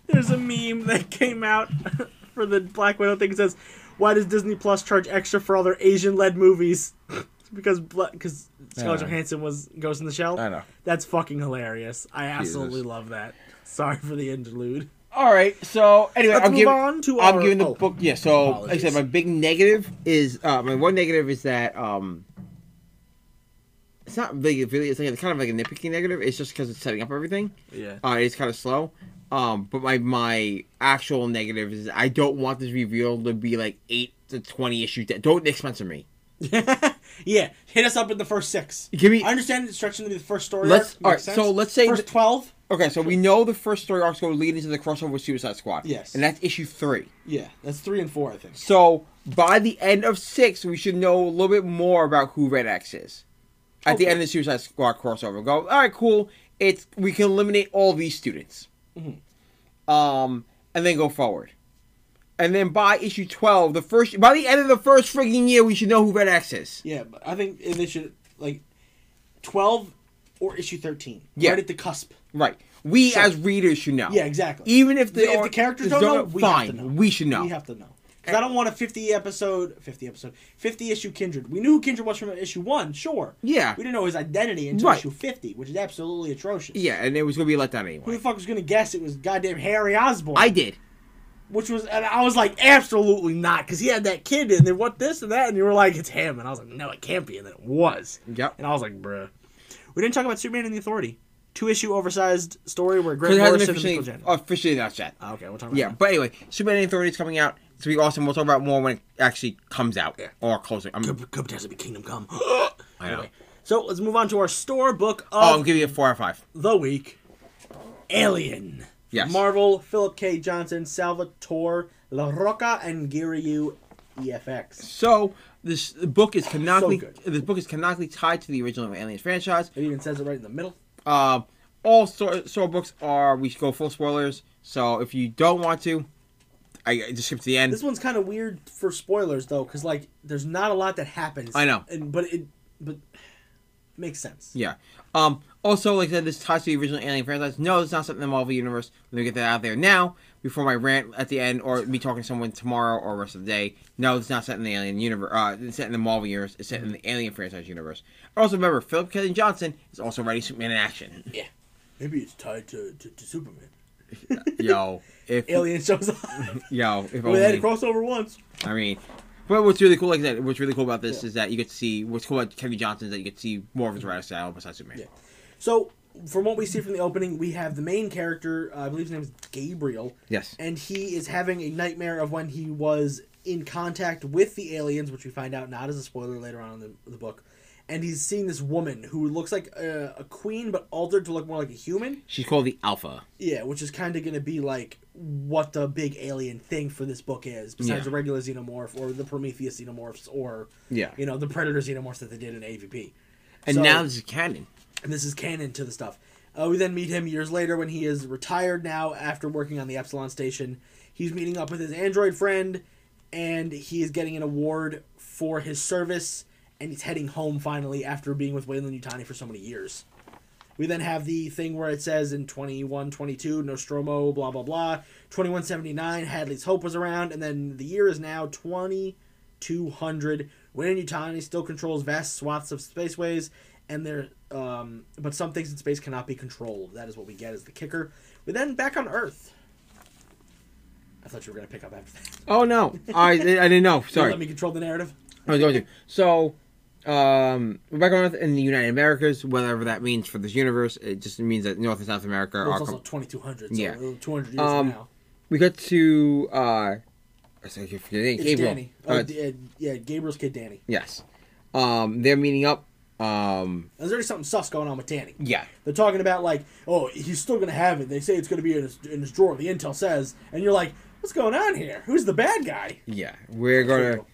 there's a meme that came out for the Black Widow thing. It says, "Why does Disney Plus charge extra for all their Asian-led movies?" because because Scarlett Yeah. Johansson was Ghost in the Shell. I know. That's fucking hilarious. I absolutely Jesus. love that. Sorry for the interlude. All right. So anyway, Let's I'm giving. I'm our- giving the oh, book. Yeah. So like I said, my big negative is uh, my one negative is that um. It's not really, really. It's like it's kind of like a nitpicky negative. It's just because it's setting up everything. Yeah. Uh, it's kind of slow. Um, but my my actual negative is I don't want this reveal to be like eight to twenty issues. That don't sponsor me. yeah, hit us up in the first six. Give me I understand it's stretching to be the first story. Let's- arc, all right, sense. so let's say first twelve. okay. So we know the first story arcs go lead into the crossover with Suicide Squad. Yes. and that's issue three. Yeah, that's three and four, I think. So by the end of six, we should know a little bit more about who Red X is. At the end of the Suicide Squad crossover, go all right, cool. It's we can eliminate all these students, Mhm. um, and then go forward. And then by issue twelve, the first by the end of the first frigging year, we should know who Red X is. Yeah, but I think they should like twelve or issue thirteen. Yeah. right at the cusp. Right. We Sure. as readers should know. Yeah, exactly. Even if the, if the characters don't know, we fine, have to know. we should know. We have to know. 'Cause I don't want a fifty episode, fifty episode, fifty issue Kindred. We knew who Kindred was from issue one, sure. yeah, We didn't know his identity until Right. issue fifty, which is absolutely atrocious. yeah, and it was gonna be a letdown anyway. Who anyway. the fuck was gonna guess it was goddamn Harry Osborn? I did. which was, and I was like, absolutely not, because he had that kid, and then what this and that, and you were like, it's him, and I was like, no, it can't be, and then it was, Yep. and I was like, bruh. We didn't talk about Superman and the Authority, two issue oversized story where Because Grant it hasn't Morrison and officially, Michael officially announced yet. Ah, okay, we'll talk about Yeah, that. but anyway, Superman and Authority is coming out. To be awesome. We'll talk about more when it actually comes out Yeah. or closer. I'm, Could, could potentially be Kingdom Come. I know. So let's move on to our store book Oh, I'll of give you a four out of five. the week. Alien. Yes. Marvel, Phillip K. Johnson, Salvatore La Rocca, and Giryu EFX. So this book is canonically good. this book is canonically tied to the original Aliens franchise. It even says it right in the middle. Um, all store, store books are we go full spoilers. So if you don't want to, I I just skip to the end. This one's kind of weird for spoilers though, because like there's not a lot that happens. I know. and but it but makes sense. Yeah. Um. Also, like I said, this ties to the original Alien franchise. No, it's not something in the Marvel universe. Let me get that out there now before my rant at the end, or me talking to someone tomorrow or rest of the day. No, it's not set in the Alien universe. Uh, it's set in the Marvel universe. It's set in the Alien franchise universe. Also, remember, Phillip Kennedy Johnson is also writing Superman in action. Yeah. Maybe it's tied to to, to Superman. yo, if Alien shows up. yo, if we had only. to cross over once. I mean, but what's really cool, like I said, what's really cool about this is that you get to see what's cool about Kevin Johnson is that you get to see more of his writing style besides Superman. Yeah. So, from what we see from the opening, we have the main character, uh, I believe his name is Gabriel, Yes. and he is having a nightmare of when he was in contact with the aliens, which we find out not as a spoiler later on in the, the book. And he's seeing this woman who looks like a, a queen, but altered to look more like a human. She's called the Alpha. Yeah, which is kind of going to be like what the big alien thing for this book is, besides Yeah. the regular xenomorph or the Prometheus xenomorphs or Yeah. you know the Predator xenomorphs that they did in AVP. And So- now this is canon. and this is canon to the stuff. Uh, we then meet him years later when he is retired now after working on the Epsilon station. He's meeting up with his android friend, and he is getting an award for his service, and he's heading home finally after being with Weyland-Yutani for so many years. We then have the thing where it says in 2122, Nostromo, blah, blah, blah. 2179, Hadley's Hope was around, and then the year is now 2200. Weyland-Yutani still controls vast swaths of spaceways, and there, um, but some things in space cannot be controlled. That is what we get as the kicker. We then back on Earth. I thought you were gonna pick up after that. Oh no, I I didn't know. Sorry, Let me control the narrative. I was going to. So, um, we're back on Earth in the United Americas, whatever that means for this universe. It just means that North and South America Well, are. it's also Com- 2200. So Yeah. 200 years Um, now. we got to. uh I forgetting It's Gabriel. Danny. Uh, Oh, D- yeah, Gabriel's kid Danny. yes. Um, they're meeting up. Um, There's already something sus going on with Danny. yeah. They're talking about like, oh, he's still gonna have it. They say it's gonna be in his, in his drawer. The intel says, and you're like, what's going on here? Who's the bad guy? Yeah, we're gonna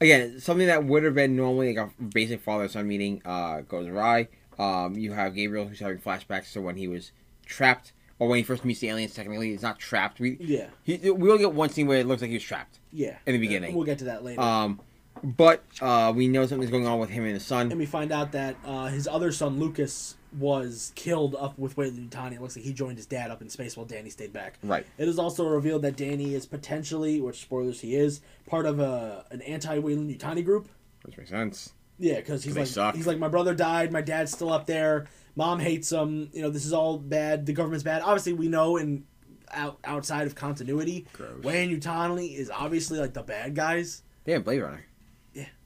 again something that would have been normally like a basic father son meeting uh, goes awry. Um, you have Gabriel who's having flashbacks to when he was trapped, or when he first meets the aliens. Technically, he's not trapped. We Yeah, he, we only get one scene where it looks like he was trapped. yeah. In the beginning. we'll get to that later. Um, but uh, we know something's going on with him and his son. and we find out that uh, his other son Lucas was killed up with Weyland-Yutani. It looks like he joined his dad up in space while Danny stayed back. Right. It is also revealed that Danny is potentially, which spoilers he is, part of a an anti Weyland-Yutani group. Which makes sense. Yeah, because he's like suck. he's like my brother died, my dad's still up there, mom hates him. You know this is all bad. The government's bad. Obviously, we know in out, outside of continuity, Gross. Wayne Utani is obviously like the bad guys. Have Blade Runner.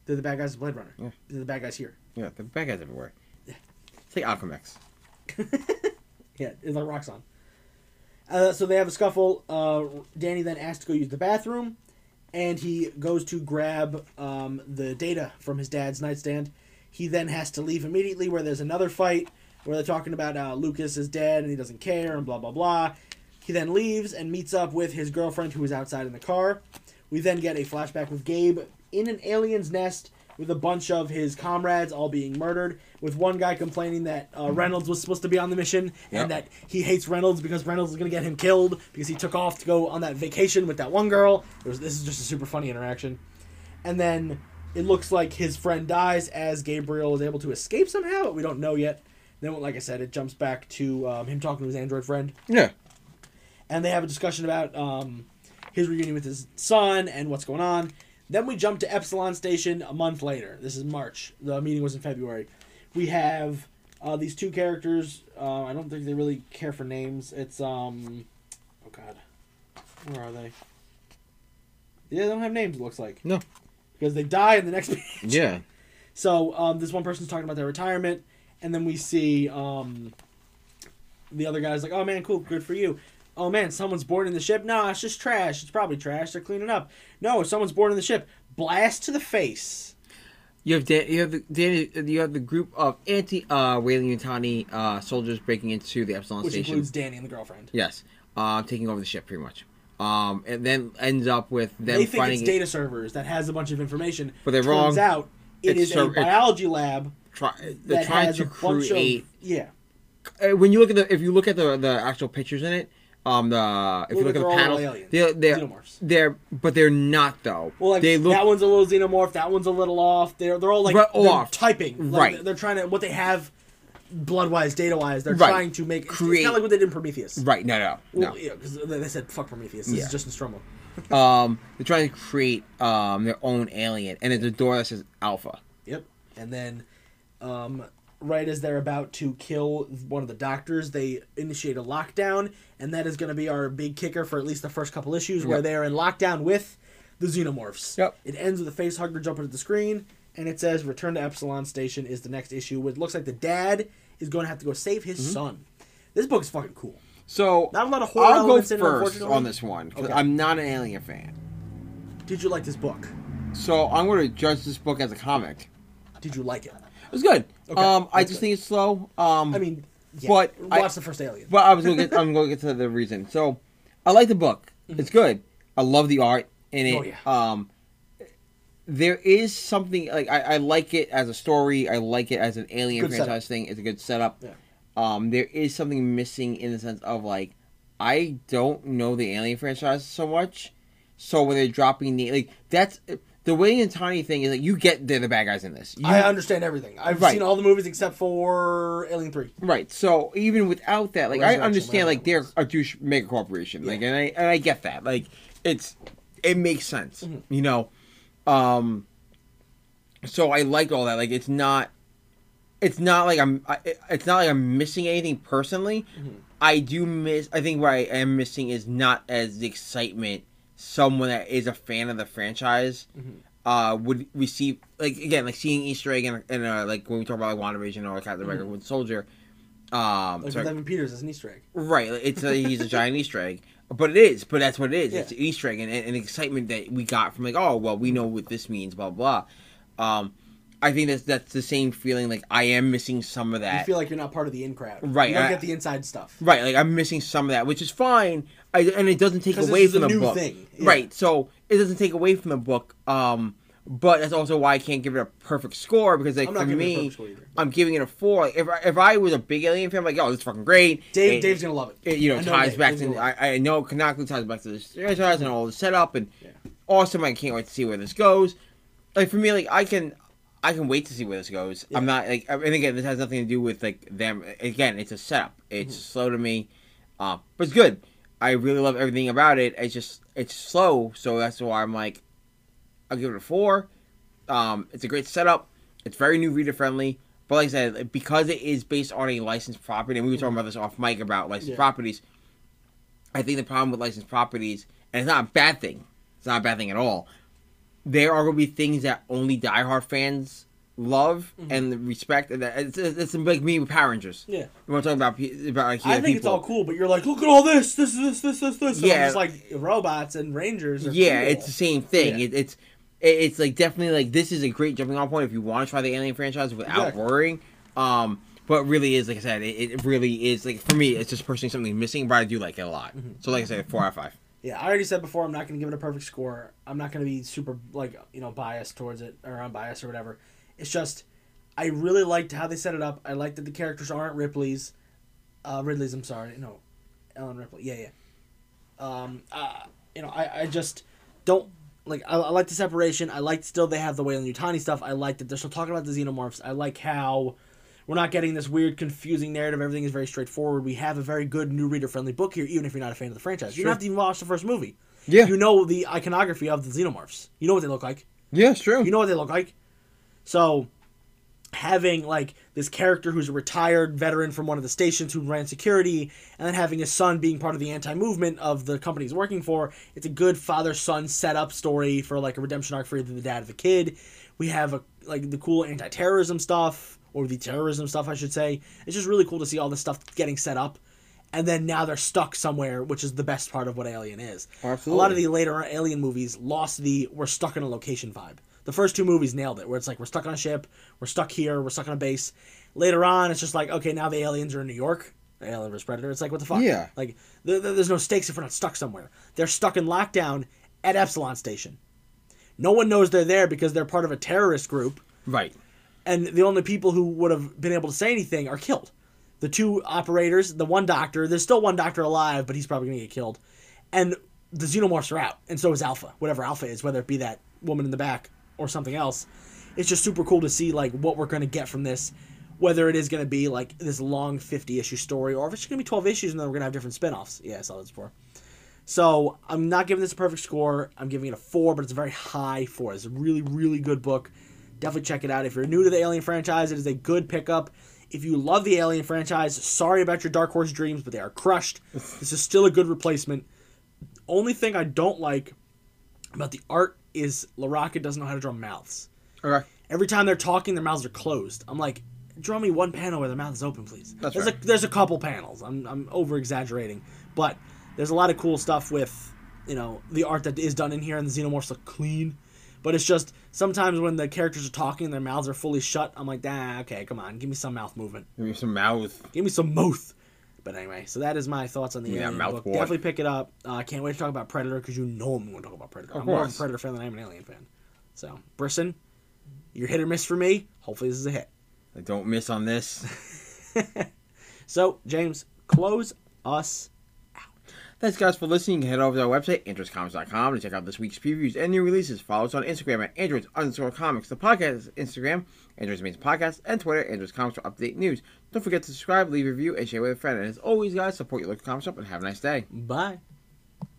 They're the bad guys of Blade Runner. Yeah. They're the bad guys here. Yeah, the bad guys everywhere. Yeah. It's like Alchemax. Yeah, it's like Roxxon. Uh, so they have a scuffle. Uh, Danny then asks to go use the bathroom, and he goes to grab um, the data from his dad's nightstand. He then has to leave immediately, where there's another fight where they're talking about uh, Lucas is dead and he doesn't care and blah blah blah. He then leaves and meets up with his girlfriend who is outside in the car. We then get a flashback with Gabe in an alien's nest with a bunch of his comrades all being murdered, with one guy complaining that uh, Reynolds was supposed to be on the mission Yep. and that he hates Reynolds because Reynolds is going to get him killed because he took off to go on that vacation with that one girl. Was, this is just a super funny interaction. And then it looks like his friend dies as Gabriel is able to escape somehow, but we don't know yet. Then, like I said, it jumps back to um, him talking to his android friend Yeah. and they have a discussion about um, his reunion with his son and what's going on. Then we jump to Epsilon Station a month later. This is March. The meeting was in February. We have uh, these two characters. Uh, I don't think they really care for names. It's um, oh god, where are they? Yeah, they don't have names. It looks like No. because they die in the next page. Yeah. So um, this one person's talking about their retirement, and then we see um, the other guy's like, "Oh man, cool, good for you." Oh man, someone's boarding the ship. No, it's just trash. It's probably trash. They're cleaning up. No, someone's boarding the ship. Blast to the face. You have Dan, you have the you have the group of anti uh Weyland-Yutani uh soldiers breaking into the Epsilon Which station. includes Danny and the girlfriend. Yes, uh, taking over the ship pretty much. Um, and then ends up with them they think finding it's data servers that has a bunch of information. But they're Turns wrong. out it It's is so- a biology lab try, they're trying to create. of yeah. uh, when you look at the if you look at the the actual pictures in it, um, the if you Look at the panel they're they're Xenomorphs. they're but they're not though. Well, like they look that one's a little xenomorph, that one's a little off. They're they're all like Right, they're off. typing. Like, Right. They're trying to what they have, blood wise, data wise. They're Right. trying to make it's Create- kind of like what they did in Prometheus. right. No, no, Well, no. yeah, because they said fuck Prometheus. This Yeah. is just Nostromo. um, they're trying to create um their own alien, and there's a door that says Alpha. Yep. And then, um, right as they're about to kill one of the doctors, they initiate a lockdown, and that is going to be our big kicker for at least the first couple issues, where Yep. they are in lockdown with the xenomorphs. Yep. It ends with a face hugger jumping at the screen, and it says "Return to Epsilon Station" is the next issue. which looks like the dad is going to have to go save his Mm-hmm. son. This book is fucking cool. So Not a lot of horror I'll go it, first unfortunately. on this one 'cause Okay. I'm not an Alien fan. Did you like this book? So I'm going to judge this book as a comic. Did you like it? It was good. Okay, um, I just good. think it's slow. Um, I mean, yeah, But I- watch the first Alien. Well, I was going to get. I'm going to get to the reason. So, I like the book. It's good. I love the art in it. Mm-hmm. Oh, yeah. Um, there is something like I, I like it as a story. I like it as an Alien Good franchise setup. thing. It's a good setup. Yeah. Um, there is something missing in the sense of like I don't know the Alien franchise so much. So when they're dropping the like that's the Wayne and Tiny thing is like you get they're the bad guys in this. You, I understand everything. I've Right. seen all the movies except for Alien Three. Right. So even without that, like I understand, like they're a douche mega corporation, like, and I and I get that. Like it's it makes sense, Mm-hmm. you know. Um. So I like all that. Like it's not, it's not like I'm. I, it's not like I'm missing anything personally. Mm-hmm. I do miss. I think what I am missing is not as the excitement someone that is a fan of the franchise. Mm-hmm. Uh, would receive like again like seeing Easter egg and and uh, like when we talk about like WandaVision or Captain America Winter Soldier, um, Like sorry, Evan Peters as an Easter egg. Right, it's a, he's a giant Easter egg, but it is. But that's what it is. Yeah. It's an Easter egg, and, and, and excitement that we got from like, oh well, we know what this means, blah blah. Um, I think that's that's the same feeling. Like I am missing some of that. You feel like you're not part of the in crowd. Right, You don't I- get the inside stuff. Right, like I'm missing some of that, which is fine. I, and it doesn't take away from a the book. thing, yeah. Right, so it doesn't take away from the book. Um, but that's also why I can't give it a perfect score because like for me. I'm giving it a four. Like, if I, if I was a big Alien fan, I'm like, oh, this is fucking great. Dave, It- Dave's gonna love it. it, you know, I ties Dave. back Dave's to gonna love it. I, I know Kanako ties back to the franchise and all the setup and Yeah. awesome. I can't wait to see where this goes. Like for me, like I can, I can wait to see where this goes. I'm not like, and again, this has nothing to do with like them. Again, it's a setup. It's Mm-hmm. slow to me, uh, but it's good. I really love everything about it. It's just it's slow, so that's why I'm like, I'll give it a four. Um, it's a great setup. It's very new reader friendly. But like I said, because it is based on a licensed property, and we were talking about this off mic about licensed Yeah. properties. I think the problem with licensed properties, and it's not a bad thing. It's not a bad thing at all. There are going to be things that only diehard fans love Mm-hmm. and respect, and that it's, it's like me with Power Rangers. Yeah. We want to talk about about like, I think it's all cool, but you're like, look at all this, this, is this, this, this, this. I'm Yeah. it's like robots and rangers. Are Yeah, cool. it's the same thing. Yeah. It, it's it's like definitely like this is a great jumping off point if you want to try the Alien franchise without Exactly. worrying. Um, but really is like I said, it, it really is like for me, it's just personally something missing, but I do like it a lot. Mm-hmm. So like I said, four out of five. Yeah, I already said before, I'm not going to give it a perfect score. I'm not going to be super, like, you know, biased towards it or unbiased or whatever. It's just, I really liked how they set it up. I like that the characters aren't Ripley's. Uh, Ridley's, I'm sorry. No, Ellen Ripley. Yeah, yeah. Um, uh, you know, I, I just don't, like, I, I like the separation. I like still they have the Weyland-Yutani stuff. I like that they're still talking about the xenomorphs. I like how we're not getting this weird, confusing narrative. Everything is very straightforward. We have a very good new reader friendly book here, even if you're not a fan of the franchise. You don't have to even watch the first movie. Yeah, You know the iconography of the xenomorphs. You know what they look like. yeah, it's true. You know what they look like. So, having like this character who's a retired veteran from one of the stations who ran security, and then having his son being part of the anti-movement of the company he's working for, it's a good father-son setup story for like a redemption arc for either the dad or the kid. We have a like the cool anti-terrorism stuff or the terrorism stuff, I should say. It's just really cool to see all this stuff getting set up. and then now they're stuck somewhere, which is the best part of what Alien is. Absolutely. A lot of the later Alien movies lost the we're stuck in a location vibe. The first two movies nailed it, where it's like we're stuck on a ship, we're stuck here, we're stuck on a base. Later on, it's just like okay, now the aliens are in New York. The Alien vs Predator. It's like what the fuck? Yeah. Like th- th- there's no stakes if we're not stuck somewhere. They're stuck in lockdown at Epsilon Station. No one knows they're there because they're part of a terrorist group Right. and the only people who would have been able to say anything are killed. The two operators, the one doctor, there's still one doctor alive, but he's probably going to get killed. And the xenomorphs are out, and so is Alpha, whatever Alpha is, whether it be that woman in the back or something else. It's just super cool to see like what we're going to get from this, whether it is going to be like this long 50 issue story or if it's going to be 12 issues and then we're going to have different spin-offs. Yeah, I saw this before. So I'm not giving this a perfect score. I'm giving it a four, but it's a very high four. It's a really, really good book. Definitely check it out. If you're new to the Alien franchise, it is a good pickup. If you love the Alien franchise, sorry about your Dark Horse dreams, but they are crushed. this is still a good replacement. Only thing I don't like about the art is Larroca doesn't know how to draw mouths. Okay. Every time they're talking, their mouths are closed. I'm like, draw me one panel where their mouth is open, please. That's there's right. a there's a couple panels. I'm I'm over exaggerating, but there's a lot of cool stuff with you know the art that is done in here, and the xenomorphs look clean. But it's just sometimes when the characters are talking, their mouths are fully shut. I'm like, ah, okay, come on, give me some mouth movement, Give me some mouth. give me some mouth. But anyway, so that is my thoughts on the that Alien book. Definitely pick it up. Uh, I can't wait to talk about Predator because you know I'm going to talk about Predator. Of I'm more of a course. Predator fan than I am an Alien fan. So, Brisson, you're hit or miss for me. Hopefully, this is a hit. I don't miss on this. So, James, close us. Out. Thanks, guys, for listening. You can head over to our website, androidscomics.com, to check out this week's previews and new releases. Follow us on Instagram at androids underscore comics. The podcast is Instagram, Androids Means Podcast, and Twitter, Androids Comics for update news. Don't forget to subscribe, leave a review, and share with a friend. And as always, guys, support your local comic shop and have a nice day. Bye.